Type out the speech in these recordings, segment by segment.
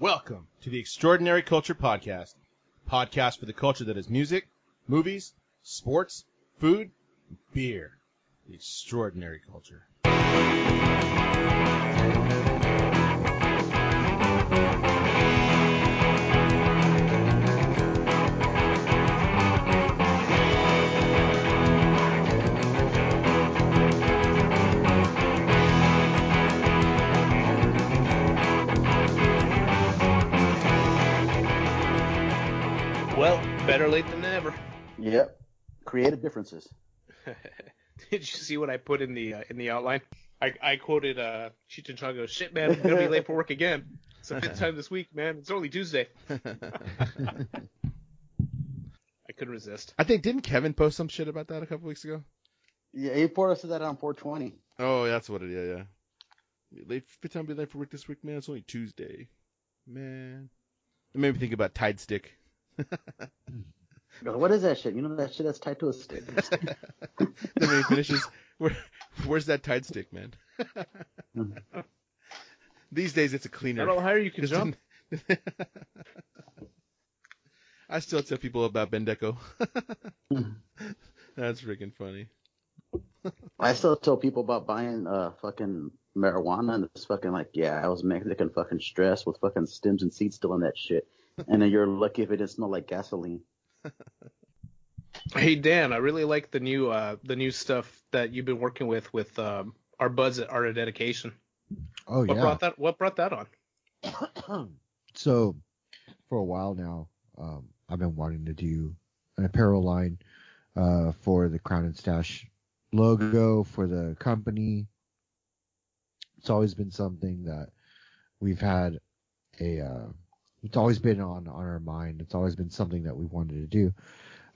Welcome to the Extraordinary Culture Podcast, podcast for the culture that is music, movies, sports, food, beer. The Extraordinary Culture. Better late than never. Yep. Creative differences. Did you see what I put in the uh, in the outline? I, I quoted uh, Cheech and "Shit, man, I'm gonna be late for work again. It's the fifth time this week, man. It's only Tuesday." I couldn't resist. I think didn't Kevin post some shit about that a couple weeks ago? Yeah, he poured us that on 420. Oh, that's what it. Yeah, yeah. Late fifth time to be late for work this week, man. It's only Tuesday, man. It made me think about Tide Stick. Go, What is that shit? You know that shit that's tied to a stick. then when he finishes, Where, where's that tied Stick, man? These days it's a cleaner. don't know how you can jump. didn't- I still tell people about Bendeco. That's freaking funny. I still tell people about buying uh fucking marijuana and it's fucking like, yeah, I was Mexican fucking stressed with fucking stems and seeds still in that shit. And then you're lucky if it doesn't smell like gasoline. Hey Dan, I really like the new uh, the new stuff that you've been working with with um, our buds at Art of Dedication. Oh What yeah. brought that? What brought that on? so for a while now, um, I've been wanting to do an apparel line uh, for the Crown and Stash logo for the company. It's always been something that we've had a. Uh, it's always been on on our mind. It's always been something that we wanted to do.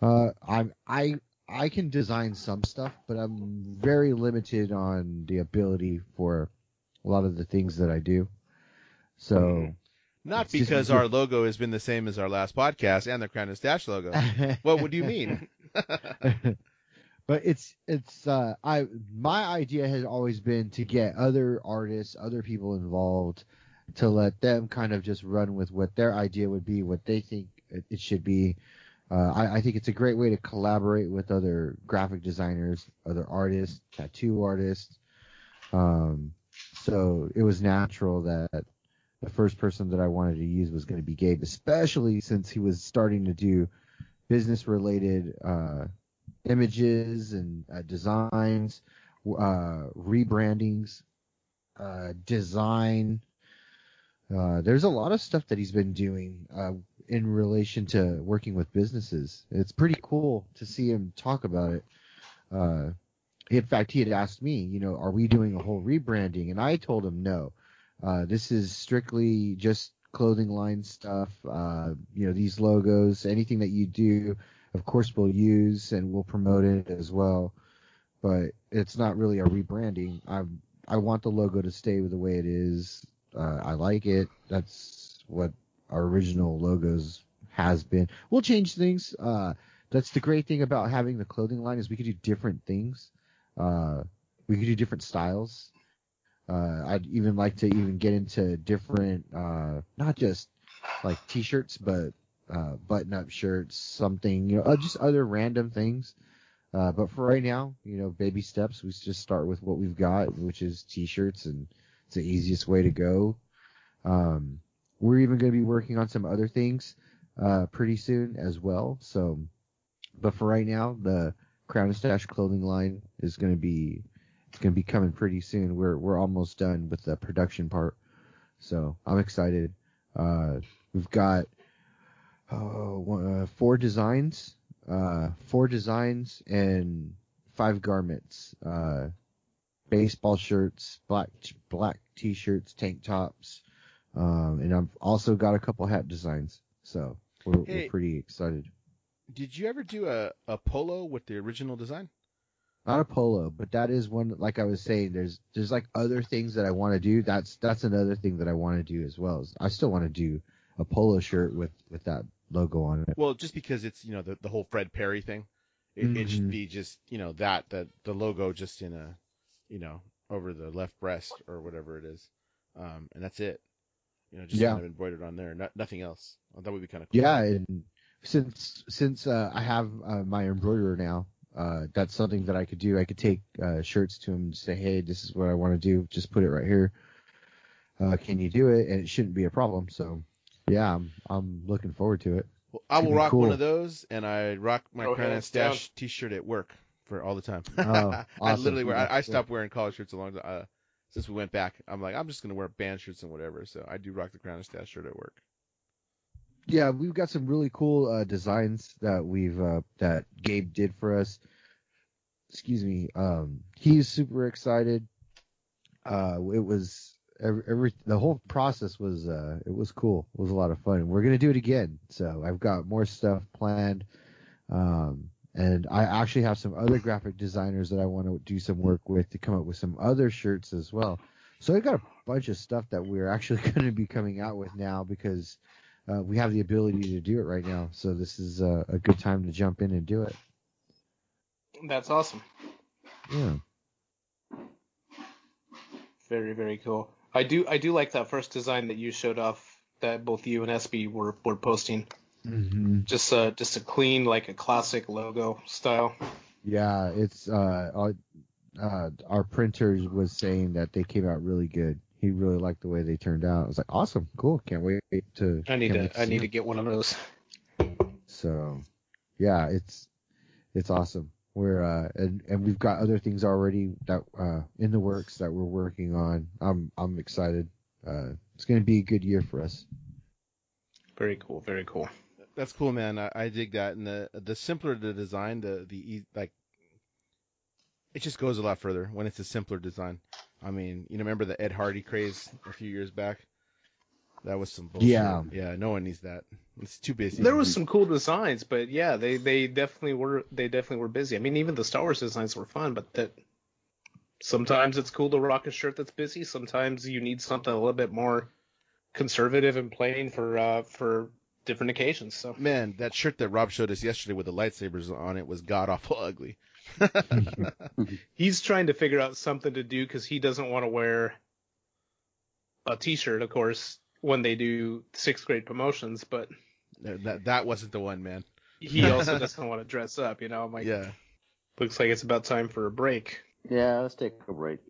Uh, I I I can design some stuff, but I'm very limited on the ability for a lot of the things that I do. So. Not It's just- because our logo has been the same as our last podcast and the Crown and Stash logo. what would you mean? but it's it's uh I my idea has always been to get other artists, other people involved to let them kind of just run with what their idea would be, what they think it, should be. Uh, I, I think it's a great way to collaborate with other graphic designers, other artists, tattoo artists. Um, so it was natural that the first person that I wanted to use was going to be Gabe, especially since he was starting to do business related uh, images and uh, designs, uh, rebrandings, uh, design. Uh, there's a lot of stuff that he's been doing uh, in relation to working with businesses. It's pretty cool to see him talk about it. Uh, in fact, he had asked me, you know, are we doing a whole rebranding? And I told him no. Uh, this is strictly just clothing line stuff. Uh, you know, these logos, anything that you do, of course, we'll use and we'll promote it as well. But it's not really a rebranding. I I want the logo to stay the way it is. Uh, I like it. That's what our original logos has been. We'll change things. Uh, that's the great thing about having the clothing line is we could do different things. Uh, we could do different styles. Uh, I'd even like to even get into different, uh, not just like t-shirts, but, uh, button-up shirts, something, you know, just other random things. But for right now, you know, baby steps, we just start with what we've got, which is t-shirts and the easiest way to go. Um, we're even going to be working on some other things, uh, pretty soon as well. So, but for right now, the Crown and Stash clothing line is going to be it's going to be coming pretty soon. We're we're almost done with the production part, so I'm excited. Uh, we've got uh, one, uh, four designs, uh, four designs and five garments. Baseball shirts, black black t-shirts, tank tops, um, and I've also got a couple hat designs. So we're, Hey. we're pretty excited. Did you ever do a, a polo with the original design? Not a polo, but that is one. Like I was saying, there's there's like other things that I want to do. That's that's another thing that I want to do as well. I still want to do a polo shirt with with that logo on it. Well, just because it's you know the the whole Fred Perry thing, it, it should Mhm. be just you know that the the logo just in a you know over the left breast or whatever it is, um, and that's it. You know, just Yeah. kind of embroidered on there, not, nothing else. Oh, that would be kind of cool. Yeah, and since since uh, I have uh, my embroiderer now, uh, that's something that I could do. I could take uh, shirts to him and say, "Hey, this is what I want to do. Just put it right here. Uh, can you do it?" And it shouldn't be a problem. So, yeah, I'm I'm looking forward to it. Well, I will be rock one of those, and I rock my Crown and hands Stash T-shirt at work for all the time. Oh, I awesome. literally wear. I, I stopped wearing collar shirts a long time uh, since we went back. I'm like, I'm just gonna wear band shirts and whatever. So I do rock the Crown and Stash shirt at work. Yeah, we've got some really cool uh, designs that we've uh, that Gabe did for us. Excuse me. Um, he's super excited. Uh, it was every, every the whole process was uh, it was cool. It was a lot of fun. We're gonna do it again. So I've got more stuff planned. Um, and I actually have some other graphic designers that I want to do some work with to come up with some other shirts as well. So I've got a bunch of stuff that we're actually going to be coming out with now because uh, we have the ability to do it right now. So this is uh, a good time to jump in and do it. That's awesome. Yeah. Very very cool. I do I do like that first design that you showed off that both you and SB were were posting. Hmm Just uh just a clean like a classic logo style. Yeah, it's uh, our, uh, our printer was saying that they came out really good. He really liked the way they turned out. I was like, awesome, cool. Can't wait to. I need can't to I need to get one of those. So, yeah, it's it's awesome. We're uh, and and we've got other things already that uh in the works that we're working on. I'm I'm excited. Uh, it's gonna be a good year for us. Very cool. Very cool. That's cool, man. I, I dig that. And the the simpler the design, the the like, it just goes a lot further when it's a simpler design. I mean, you know, remember the Ed Hardy craze a few years back? That was some bullshit. Yeah. Yeah. No one needs that. It's too busy. There was some cool designs, but yeah, they they definitely were they definitely were busy. I mean, even the Star Wars designs were fun, but that sometimes it's cool to rock a shirt that's busy. Sometimes you need something a little bit more conservative and plain for uh for different occasions. So Man, that shirt that Rob showed us yesterday with the lightsabers on it was god awful ugly. he's trying to figure out something to do because he doesn't want to wear a T-shirt, of course, when they do sixth grade promotions, but That that wasn't the one, man. he also doesn't want to dress up. You know, I'm like, yeah. looks like it's about time for a break. Yeah, let's take a break.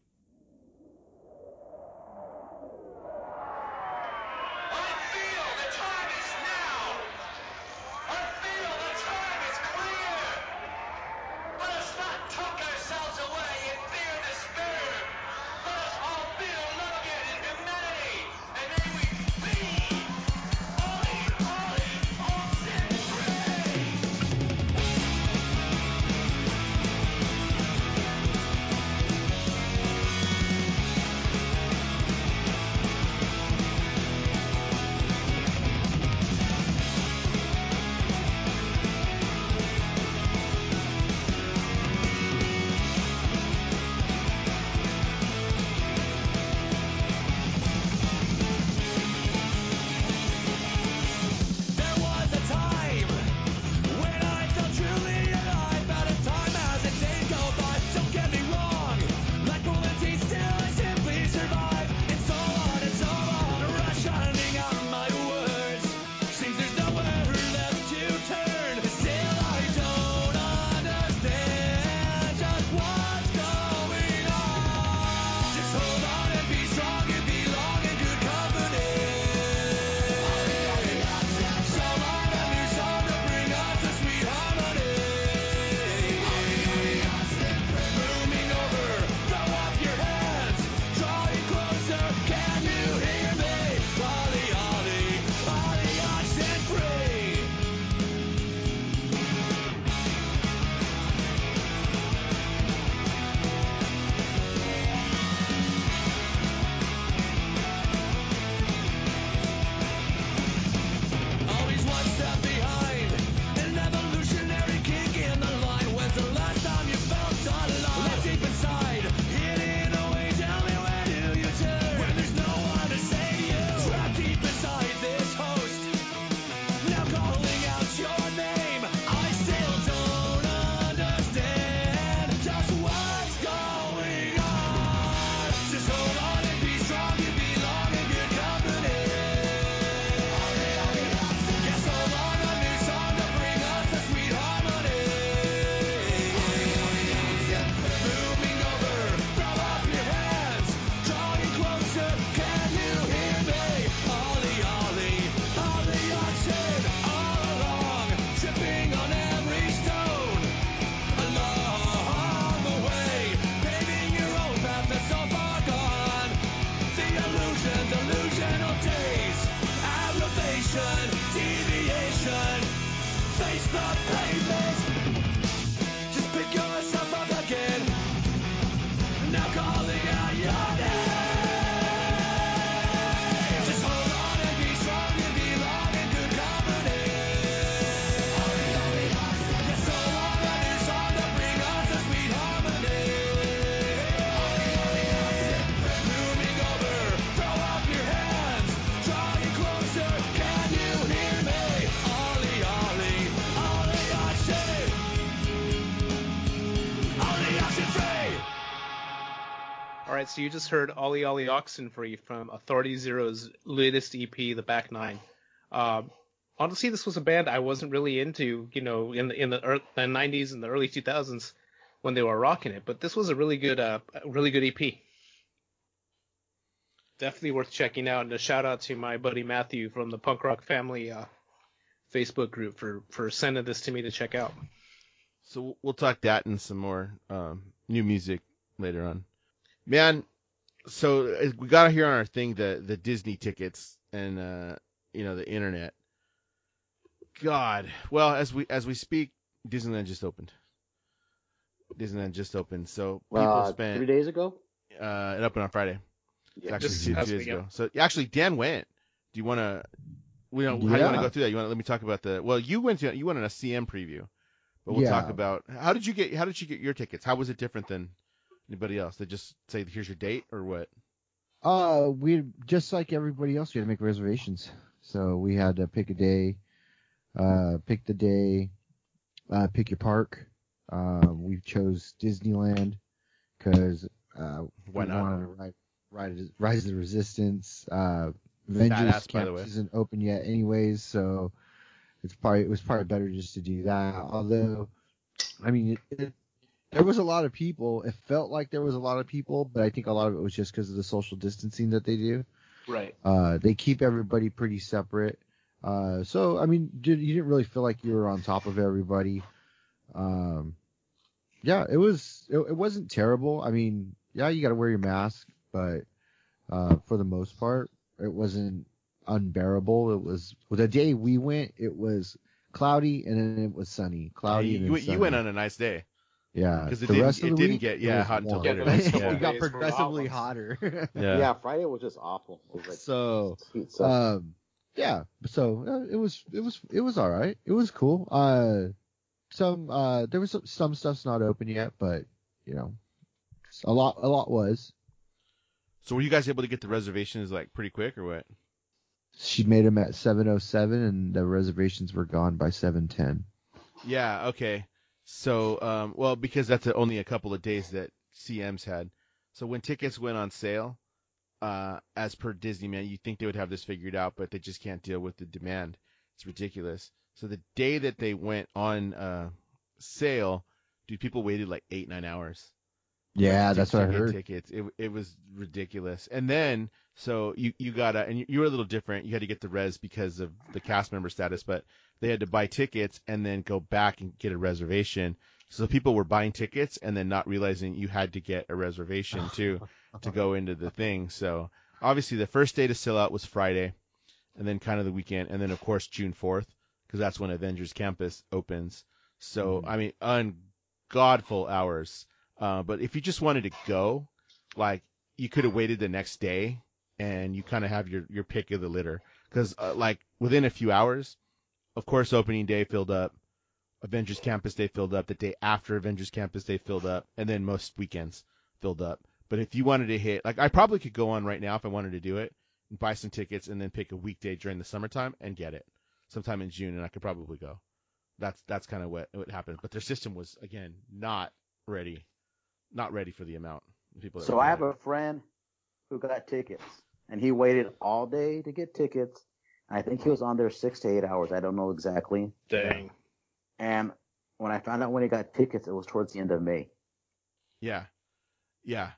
You just heard Ollie Ollie Oxenfree from Authority Zero's latest EP, The Back Nine. Um, honestly, this was a band I wasn't really into, you know, in the in the, ear- the 90s and the early 2000s when they were rocking it. But this was a really good, uh, really good EP. Definitely worth checking out. And a shout out to my buddy Matthew from the Punk Rock Family uh, Facebook group for for sending this to me to check out. So we'll talk that and some more um, new music later on. Man, so we got here on our thing the the Disney tickets and uh, you know the internet. God, well as we as we speak, Disneyland just opened. Disneyland just opened, so people Uh, spent three days ago. uh, it opened on Friday. Yeah. actually Just two, two days ago. So actually, Dan went. Do you want to? We don't. How do you want to go through that? You want to let me talk about the? Well, you went to you went on a CM preview, but we'll Yeah. talk about how did you get how did you get your tickets? How was it different than anybody else? They just say here's your date or what? Uh, we just like everybody else, we had to make reservations. So we had to pick a day, uh, pick the day, uh, pick your park. Uh, we chose Disneyland because uh, Why we not? wanted to ride, ride Rise of the Resistance. Uh, Avengers isn't open yet, anyways, so it's probably it was probably better just to do that. Although, I mean, it, it, there was a lot of people. It felt like there was a lot of people, but I think a lot of it was just because of the social distancing that they do. Right. Uh, they keep everybody pretty separate. Uh, so I mean, you didn't really feel like you were on top of everybody. Um, yeah, it was. It, it wasn't terrible. I mean, yeah, you got to wear your mask, but uh, for the most part, it wasn't unbearable. It was well, the day we went, it was cloudy and then it was sunny. Cloudy you, and you, you sunny. went on a nice day. Yeah, 'Cause it the didn't- rest of it the didn't get- yeah, hot until warm. later. Yeah, the next couple it got days progressively hotter. Yeah. Yeah. Friday was just awful. It was like so. Um, yeah. So uh, it was it was it was all right. It was cool. Uh, some uh there was some, some stuff's not open yet, but you know, a lot a lot was. So were you guys able to get the reservations like pretty quick or what? She made them at 7:07, and the reservations were gone by 7:10. Yeah. Okay. So, um, well, because that's only a couple of days that CM's had. So when tickets went on sale, uh, as per Disney, man, you think they would have this figured out, but they just can't deal with the demand. It's ridiculous. So the day that they went on uh, sale, dude, people waited like eight nine hours. Yeah, that's what I heard. Tickets. It it was ridiculous. And then so you you gotta and you, you were a little different. You had to get the res because of the cast member status, but they had to buy tickets and then go back and get a reservation. So people were buying tickets and then not realizing you had to get a reservation too to go into the thing. So obviously the first day to sell out was Friday, and then kind of the weekend, and then of course June fourth because that's when Avengers Campus opens. So mm-hmm. I mean, ungodful hours. Uh, but if you just wanted to go, like you could have waited the next day and you kind of have your, your pick of the litter. Cause, uh, like within a few hours, of course, opening day filled up. Avengers Campus Day filled up. The day after Avengers Campus Day filled up. And then most weekends filled up. But if you wanted to hit, like I probably could go on right now if I wanted to do it and buy some tickets and then pick a weekday during the summertime and get it sometime in June and I could probably go. That's, that's kind of what, what happened. But their system was, again, not ready, not ready for the amount of people. That So I have going. a friend who got tickets, and he waited all day to get tickets. I think he was on there six to eight hours. I don't know exactly. Dang. And when I found out when he got tickets, it was towards the end of May. Yeah. Yeah.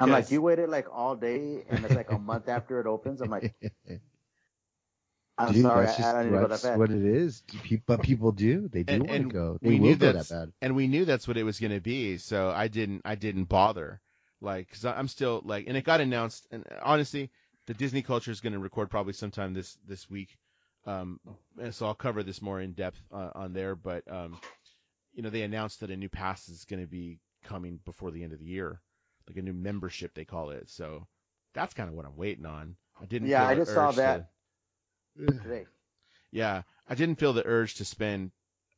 I'm like, you waited like all day, and it's like a month after it opens. I'm like, I'm Dude, sorry, that's I, just I don't need to go that's that bad. what it is. But people do. They do And- want and to go. They we will knew go that bad. and we knew that's what it was going to be. So I didn't, I didn't bother. Like, cause I'm still like, and it got announced. And honestly, the Disney culture is going to record probably sometime this this week. Um, and so I'll cover this more in depth uh, on there. But um, you know, they announced that a new pass is going to be coming before the end of the year, like a new membership they call it. So that's kind of what I'm waiting on. I didn't. Yeah, I just saw urge to- that today. yeah, I didn't feel the urge to spend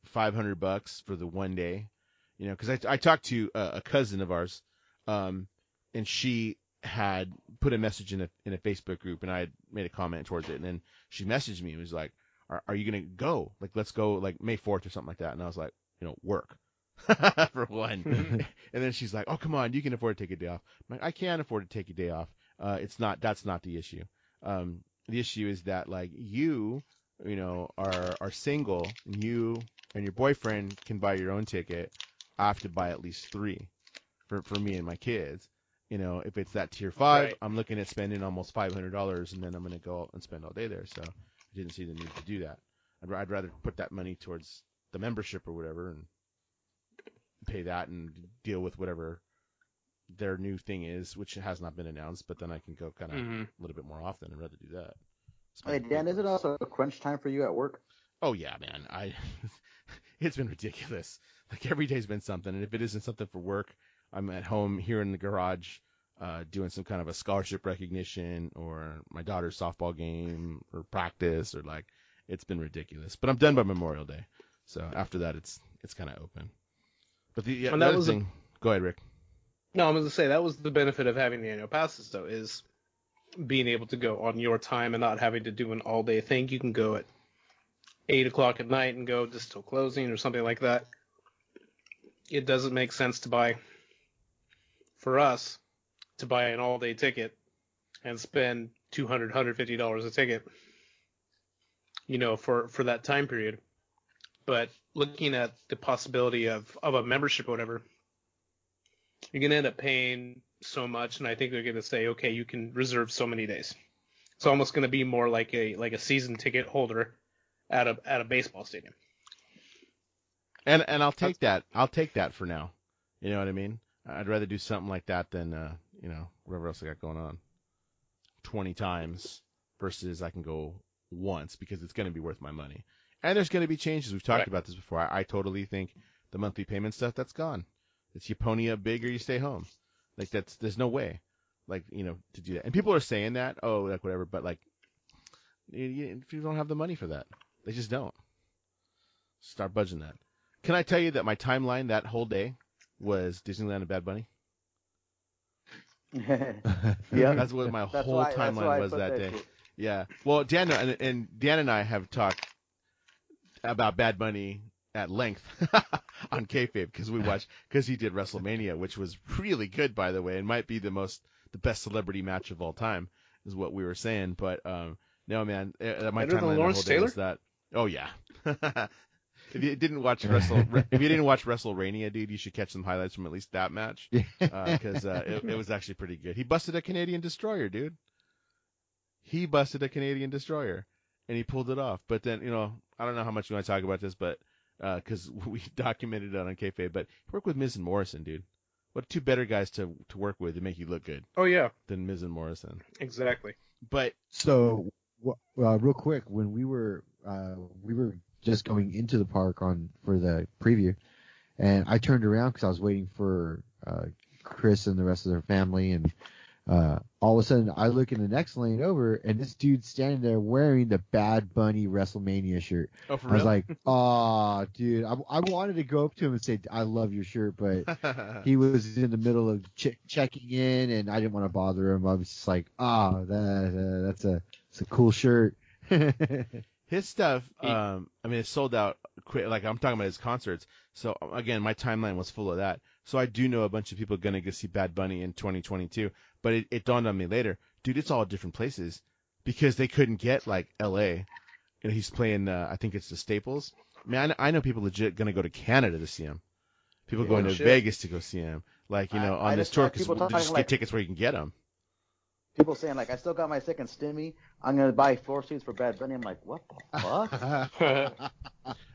500 bucks for the one day, you know, because I, I talked to a, a cousin of ours, um, and she had put a message in a in a Facebook group, and I had made a comment towards it, and then she messaged me and was like, "Are, are you gonna go? Like, let's go like May 4th or something like that." And I was like, you know, work. for one. and then she's like, "Oh, come on, you can afford to take a day off." I'm like, "I can't afford to take a day off. Uh, it's not. That's not the issue. Um, the issue is that like you, you know, are are single, and you and your boyfriend can buy your own ticket. I have to buy at least three for for me and my kids. You know, if it's that tier five, Right. I'm looking at spending almost five hundred dollars, and then I'm gonna go out and spend all day there. So I didn't see the need to do that. I'd, I'd rather put that money towards the membership or whatever, and pay that and deal with whatever their new thing is, which has not been announced. But then I can go kind of Mhm. a little bit more often. I'd rather do that. Hey Dan, is it also a crunch time for you at work? Oh yeah, man. I it's been ridiculous. Like every day's been something, and if it isn't something for work, I'm at home here in the garage uh, doing some kind of a scholarship recognition or my daughter's softball game or practice or like it's been ridiculous. But I'm done by Memorial Day, so after that it's it's kind of open. But the, yeah, And the that other was a- go ahead, Rick. No, I'm going to say that was the benefit of having the annual passes, though, is being able to go on your time and not having to do an all day thing. You can go at eight o'clock at night and go just till closing or something like that. It doesn't make sense to buy for us to buy an all day ticket and spend 200 150 dollars a ticket you know for for that time period but looking at the possibility of of a membership or whatever you're going to end up paying so much and i think they're going to say okay you can reserve so many days it's almost going to be more like a like a season ticket holder at a at a baseball stadium And and I'll take that. I'll take that for now. You know what I mean? I'd rather do something like that than uh, you know, whatever else I got going on. Twenty times versus I can go once because it's gonna be worth my money. And there's gonna be changes. We've talked Right. about this before. I, I totally think the monthly payment stuff that's gone. It's you pony up big or you stay home. Like that's there's no way. Like, you know, to do that. And people are saying that, oh, like whatever, but like you, you, don't have the money for that. They just don't. Start budging that. Can I tell you that my timeline that whole day was Disneyland and Bad Bunny? yeah, That's what my that's whole why, timeline was that day. shit. Yeah. Well, Dan and, and Dan and I have talked about Bad Bunny at length on kayfabe because we watched because he did WrestleMania, which was really good, by the way, and might be the most the best celebrity match of all time, is what we were saying. But um, no, man, uh, my Better than timeline the whole Lawrence day was Taylor? that. Oh yeah. if you didn't watch Wrestle, if you didn't watch WrestleMania, dude, you should catch some highlights from at least that match because uh, it, it was actually pretty good. He busted a Canadian destroyer, dude. He busted a Canadian destroyer, and he pulled it off. But then, you know, I don't know how much you want to talk about this, but because we documented it on kayfabe, but he worked with Miz and Morrison, dude. What two better guys to to work with to make you look good oh yeah than Miz and Morrison? exactly But So, wh- uh, real quick, when we were uh, we were just going into the park on for the preview, and I turned around because I was waiting for uh, Chris and the rest of their family, and uh, all of a sudden I look in the next lane over, and this dude's standing there wearing the Bad Bunny WrestleMania shirt. oh, for I was like, "Ah, dude!" I, I wanted to go up to him and say, "I love your shirt," but he was in the middle of che- checking in, and I didn't want to bother him. I was just like, "Ah, that uh, that's a it's a cool shirt." His stuff, um, I mean, it sold out quick. Like I'm talking about his concerts. So again, my timeline was full of that. So I do know a bunch of people are gonna go see Bad Bunny in 2022. But it, it dawned on me later, dude, it's all different places because they couldn't get like L.A. You know, he's playing. Uh, I think it's the Staples. Man, I know people legit gonna go to Canada to see him. People Yeah, going to shit. Vegas to go see him. Like you know, I on this just tour saw because people just talking get tickets where you can get them. People saying like, I still got my second stimmy. I'm gonna buy four seats for Bad Bunny. I'm like, what the fuck?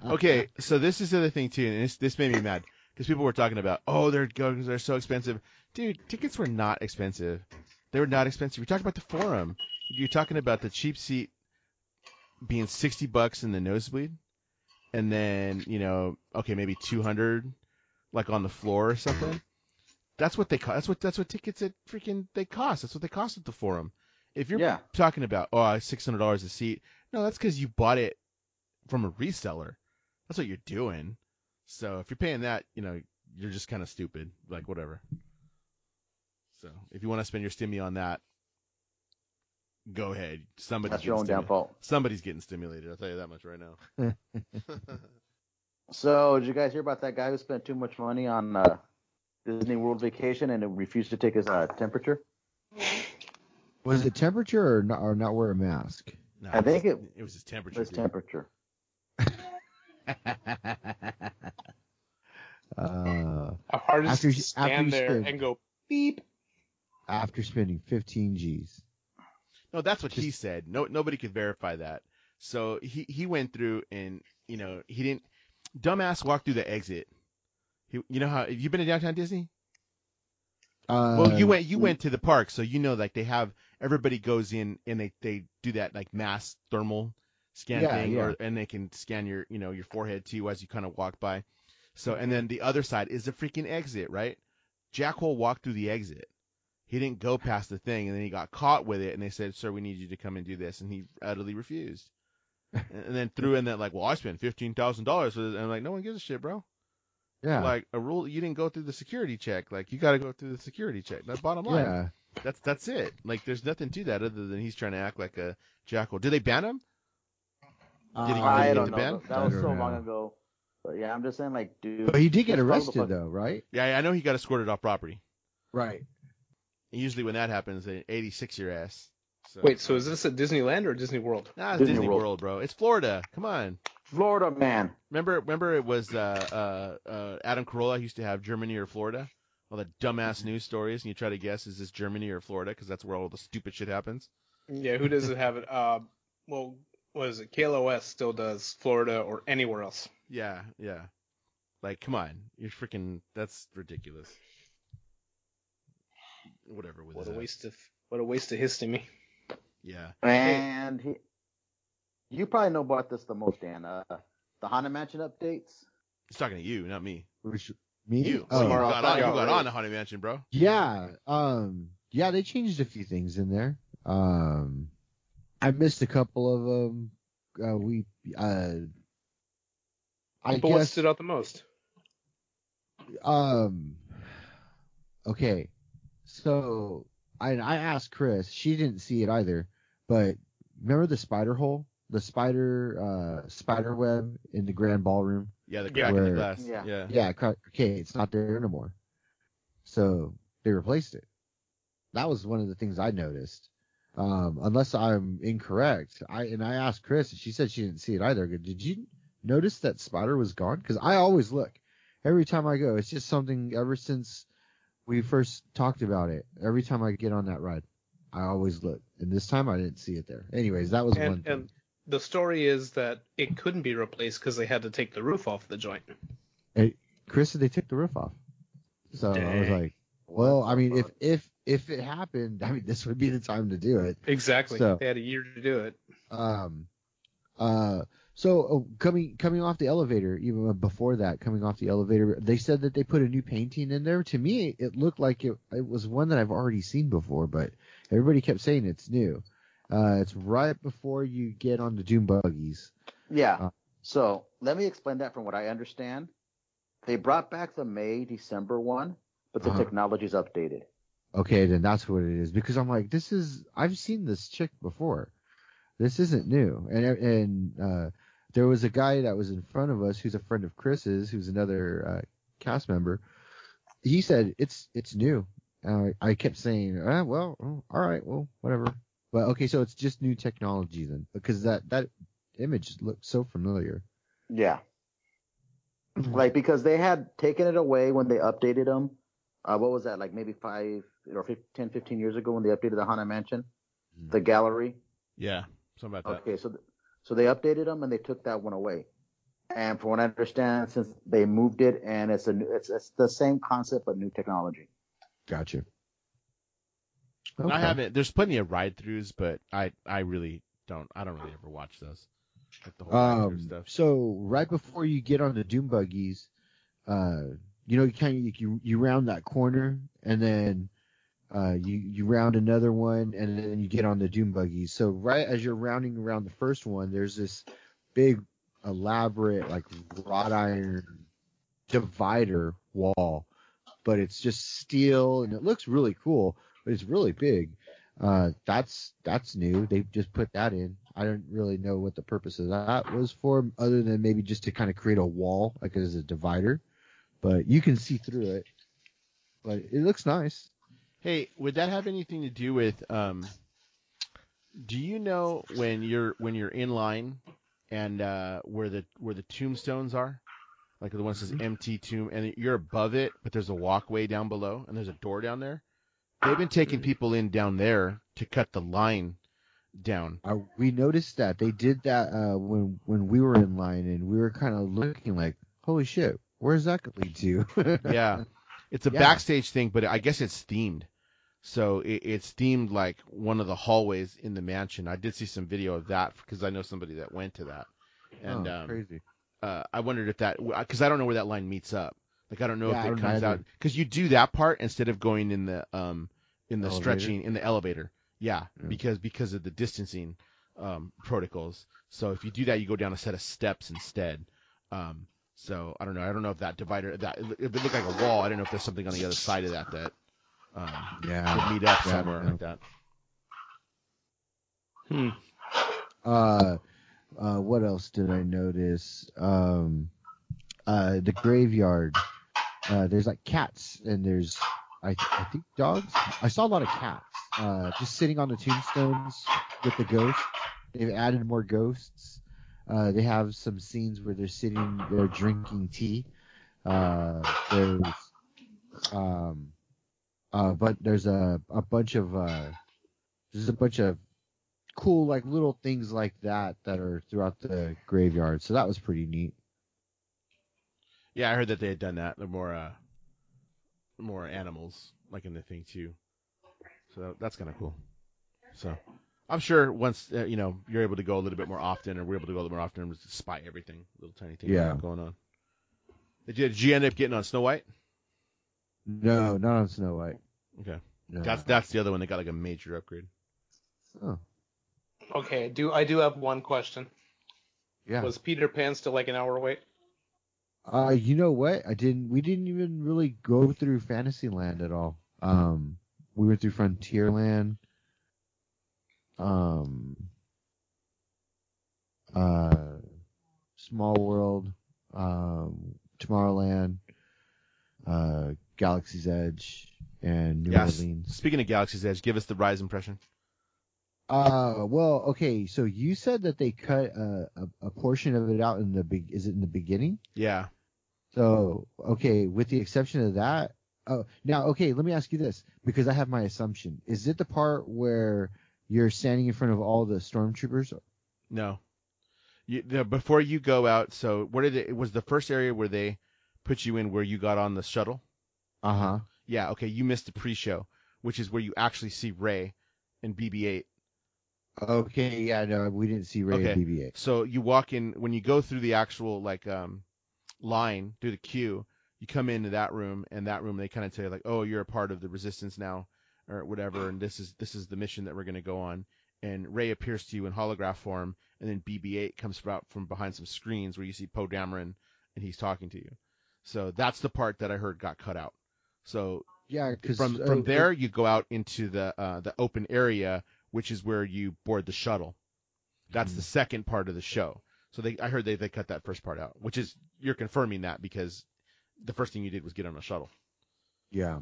Okay, so this is the other thing too, and this this made me mad because people were talking about, oh, they're they're so expensive, dude. Tickets were not expensive. They were not expensive. You're talking about the forum. You're talking about the cheap seat being sixty bucks in the nosebleed, and then you know, okay, maybe two hundred, like on the floor or something. That's what they cost. That's what that's what tickets at freaking they cost. That's what they cost at the forum. If you're Yeah. talking about oh six hundred dollars a seat, no, that's because you bought it from a reseller. That's what you're doing. So if you're paying that, you know, you're just kind of stupid. Like whatever. So if you want to spend your stimmy on that, go ahead. Somebody's That's your own getting damn stimu- fault. Somebody's getting stimulated. I'll tell you that much right now. So, did you guys hear about that guy who spent too much money on uh, Disney World vacation and refused to take his uh, temperature? Was it temperature or not, or not wear a mask? No, I think it- it was his temperature. His dude. temperature. Uh, How hard is After it to stand you there spend- and go beep? after spending 15 G's. No, that's what he said. No, nobody could verify that. So he he went through and you know he didn't. Dumbass walked through the exit. He, you know how have you been to downtown Disney? Uh, Well, you went you went to the park, so you know like they have everybody goes in and they they do that like mass thermal scan Yeah, thing, yeah. or and they can scan your you know your forehead too as you kind of walk by. So and then the other side is the freaking exit, right? Jackhole walked through the exit. He didn't go past the thing, and then he got caught with it, and they said, "Sir, we need you to come and do this," and he utterly refused. and then threw in that like, "Well, I spent fifteen thousand dollars for this," and I'm like, "No one gives a shit, bro." yeah, Like a rule, you didn't go through the security check. Like you got to go through the security check. That bottom line. yeah. That's that's it. Like there's nothing to that other than he's trying to act like a jackal. Did they ban him? Did he- did he I don't know. ban? That was so know. long ago. But yeah, I'm just saying, like, dude. But he did get just follow the arrested though, right? Yeah, I know he got escorted off property. Right. And usually when that happens, they 86 your ass. So. Wait, so is this at Disneyland or Disney World? Nah, it's Disney Disney, World. World. bro. It's Florida. Come on. Florida man. Remember, remember it was uh, uh, uh, Adam Carolla used to have Germany or Florida. All the dumbass news stories, and you try to guess is this Germany or Florida because that's where all the stupid shit happens. Yeah, who doesn't have it? Uh, well, what is it? KLOS still does Florida or anywhere else. Yeah, yeah. Like, come on, you're freaking. That's ridiculous. Whatever with What a that. waste of what a waste of histamine. Yeah. And he, you probably know about this the most, Dan. Uh, the Haunted Mansion updates. He's talking to you, not me. Which me? You. Oh, you Tomorrow, got, on, you got you on the Haunted Mansion, bro. yeah. Um. Yeah, they changed a few things in there. Um. I missed a couple of them. Uh, we. Uh. I but what guess. stood out the most? Um. Okay. So I I asked Chris. She didn't see it either. But remember the spider hole, the spider uh spider web in the grand ballroom. Yeah, the Yeah. crack in the glass. Yeah. yeah. Yeah. cra- Okay, it's not there anymore. So they replaced it. That was one of the things I noticed. Um, unless I'm incorrect, I and I asked Chris, and she said she didn't see it either. Did you notice that spider was gone? Because I always look every time I go. It's just something ever since we first talked about it. Every time I get on that ride, I always look, and this time I didn't see it there. Anyways, that was one And thing. and the story is that it couldn't be replaced because they had to take the roof off the joint. Chris said they took the roof off. So I was like, well, I mean, if if if it happened, I mean, this would be the time to do it. Exactly. So- They had a year to do it. Um, uh, so oh, coming coming off the elevator, even before that, coming off the elevator, they said that they put a new painting in there. To me, it looked like it, it was one that I've already seen before, but everybody kept saying it's new. Uh, it's right before you get on the Doom buggies. Yeah. Uh, so let me explain that from what I understand. They brought back the May December one, but the Uh-huh. technology's updated. Okay, then that's what it is because I'm like, this is I've seen this chick before. This isn't new. And and uh, there was a guy that was in front of us who's a friend of Chris's, who's another uh, cast member. He said it's it's new. Uh, I kept saying, ah, well, oh, all right, well, whatever. But okay, so it's just new technology then, because that that image looked so familiar. Yeah. like because they had taken it away when they updated them. Uh, what was that? Like maybe five or 15, 10, 15 years ago when they updated the Haunted Mansion, Mhm. the gallery. Yeah. Something about that. Okay, so th- so they updated them and they took that one away. And from what I understand, since they moved it and it's a new, it's it's the same concept but new technology. Gotcha. I haven't. There's plenty of ride throughs, but I I really don't. I don't really ever watch those. Like the whole Um, stuff. so right before you get on the doom buggies, uh, you know, you kind of you you round that corner and then uh, you you round another one and then you get on the doom buggies. So right as you're rounding around the first one, there's this big elaborate like wrought iron divider wall, but it's just steel and it looks really cool, but it's really big. Uh, that's that's new. They just put that in. I don't really know what the purpose of that was for, other than maybe just to kind of create a wall, like as a divider. But you can see through it. But it looks nice. Hey, would that have anything to do with um do you know when you're when you're in line and uh where the where the tombstones are? Like the one that says empty tomb and you're above it, but there's a walkway down below and there's a door down there. They've been taking people in down there to cut the line down. Uh, we noticed that they did that uh, when when we were in line, and we were kind of looking like, "Holy shit, where's that gonna lead to?" Yeah. It's a Yeah. backstage thing, but I guess it's themed. So it, it's themed like one of the hallways in the mansion. I did see some video of that because I know somebody that went to that. And oh, um, crazy. uh, I wondered if that because I don't know where that line meets up. Like I don't know Yeah, if it comes either. out because you do that part instead of going in the um in the Elevator? stretching in the elevator. Yeah, Yeah. because because of the distancing um, protocols. So if you do that, you go down a set of steps instead. Um, so I don't know. I don't know if that divider that if it looked like a wall. I don't know if there's something on the other side of that that um, Yeah. meet up Yeah, somewhere yeah. like that. Hmm. Uh, uh, what else did I notice? Um, uh, the graveyard. Uh, there's like cats and there's I, I think dogs. I saw a lot of cats. Uh, just sitting on the tombstones with the ghosts. They've added more ghosts. Uh, they have some scenes where they're sitting, they're drinking tea. Uh, there's, um, uh, but there's a, a bunch of, uh, there's a bunch of cool, like little things like that that are throughout the graveyard. So that was pretty neat. Yeah, I heard that they had done that. They're more uh, more animals like in the thing too. So that's kind of cool. So I'm sure once uh, you know you're able to go a little bit more often, or we're able to go a little more often, and spy everything, little tiny things Yeah. going on. Did you, did you end up getting on Snow White? No, not on Snow White. Okay, No. that's that's the other one that got like a major upgrade. oh, Okay, do I do have one question? yeah. Was Peter Pan still like an hour wait? Uh, you know what? I didn't. We didn't even really go through Fantasyland at all. Um, we went through Frontierland. Um, uh, Small World, um, Tomorrowland, uh, Galaxy's Edge, and New Yes. Orleans. Speaking of Galaxy's Edge, give us the Rise impression. Uh, well, okay. So you said that they cut a, a, a portion of it out in the big. Is it in the beginning? Yeah, So, okay, with the exception of that, oh, now, okay, let me ask you this because I have my assumption. Is it the part where you're standing in front of all the stormtroopers? no. You, the, before you go out, so what did it, it was the first area where they put you in where you got on the shuttle? Uh huh. Yeah, okay, you missed the pre-show, which is where you actually see Rey and BB-8. Okay, yeah, no, we didn't see Rey Okay. and BB-8. So you walk in when you go through the actual like um line through the queue, you come into that room and that room they kind of tell you like, "Oh, you're a part of the resistance now." Or whatever, and this is this is the mission that we're going to go on. And Rey appears to you in holograph form, and then BB-8 comes out from behind some screens where you see Poe Dameron, and he's talking to you. So that's the part that I heard got cut out. So Yeah, because from from there you go out into the uh, the open area, which is where you board the shuttle. That's the second part of the show. So they I heard they they cut that first part out, which is you're confirming that because the first thing you did was get on a shuttle. yeah,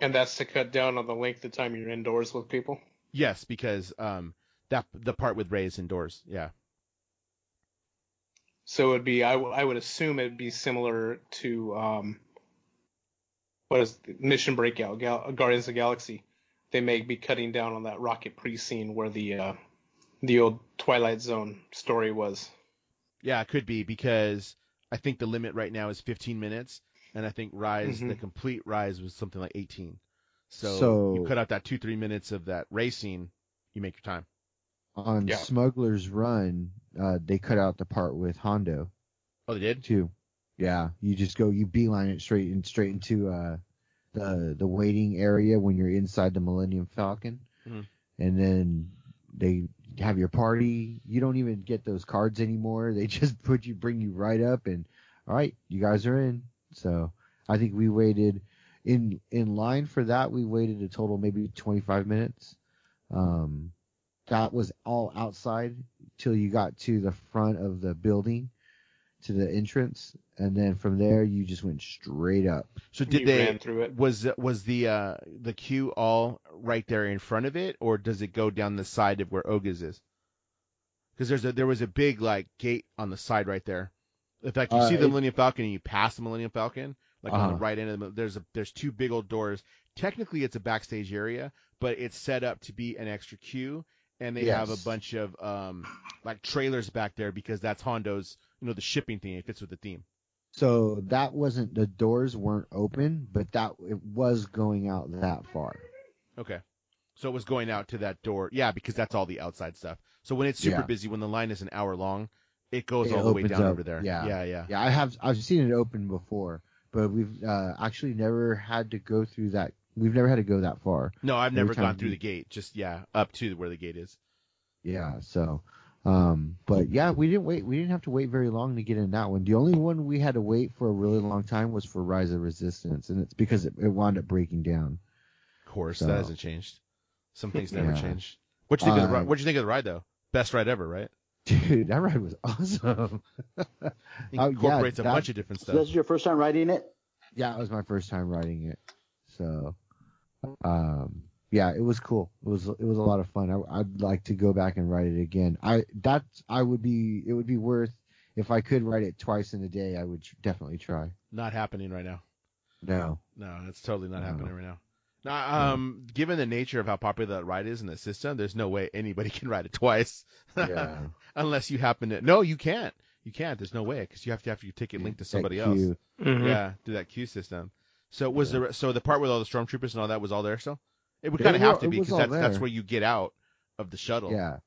And that's to cut down on the length of time you're indoors with people. Yes, because um that the part with Rey is indoors. Yeah. So it would be, I, w- I would assume it'd be similar to, um, what is it? Mission Breakout, Gal- Guardians of the Galaxy. They may be cutting down on that rocket pre-scene where the, uh, the old Twilight Zone story was. Yeah, it could be because I think the limit right now is 15 minutes, and I think Rise, Mhm. the complete Rise, was something like 18. So, So- you cut out that two three minutes of that racing, you make your time. on Yeah. Smuggler's Run, uh, they cut out the part with Hondo Oh, they did. too. Yeah, you just go, you beeline it straight and straight into uh, the the waiting area when you're inside the Millennium Falcon, Mhm. and then they have your party. You don't even get those cards anymore. They just put you, bring you right up, and all right, you guys are in. So I think we waited in in line for that. We waited a total maybe 25 minutes. Um, that was all outside till you got to the front of the building, to the entrance, and then from there you just went straight up. So did You they ran through it. was was the uh the queue all right there in front of it, or does it go down the side of where Oga's is? Because there's a there was a big like gate on the side right there. In fact, you Uh, see the it- Millennium Falcon and you pass the Millennium Falcon, like on the Uh-huh. right end of the there's a there's two big old doors. Technically, it's a backstage area, but it's set up to be an extra queue, and they have a bunch of um like trailers back there because that's Hondo's you know the shipping thing. It fits with the theme. So that wasn't the doors weren't open, but that it was going out that far. Okay. So it was going out to that door. Yeah, because that's all the outside stuff. So when it's super Yeah. busy, when the line is an hour long, it goes It all the way down up, over there. yeah. Yeah, yeah. Yeah, I have I've seen it open before, but we've uh, actually never had to go through that. We've never had to go that far. No, I've never Every time gone through you- the gate. Just yeah, up to where the gate is. Yeah, so um but yeah, we didn't wait we didn't have to wait very long to get in that one. The only one we had to wait for a really long time was for Rise of Resistance, and it's because it, it wound up breaking down. Of course, So- that hasn't changed. Some things never Yeah. change. What you think of the Uh, ride? What'd you think of the ride though? Best ride ever, right? Dude, that ride was awesome. Oh, yeah, Incorporates a that- bunch of different stuff. So stuff. this is your first time riding it? Yeah, it was my first time riding it. So, um, yeah, it was cool. It was it was a lot of fun. I, I'd like to go back and write it again. I that I would be it would be worth if I could write it twice in a day. I would definitely try. Not happening right now. No. No, that's totally not No. happening right now. Now, um, given the nature of how popular that ride is in the system, there's no way anybody can ride it twice. Yeah. Unless you happen to. No, you can't. You can't. There's no way because you have to have your ticket linked to somebody else. queue. Mhm. Yeah, do that queue system. So was Yeah. the so the part with all the stormtroopers and all that was all there still? It would kind of have to be because that's that's where you get out of the shuttle. Yeah.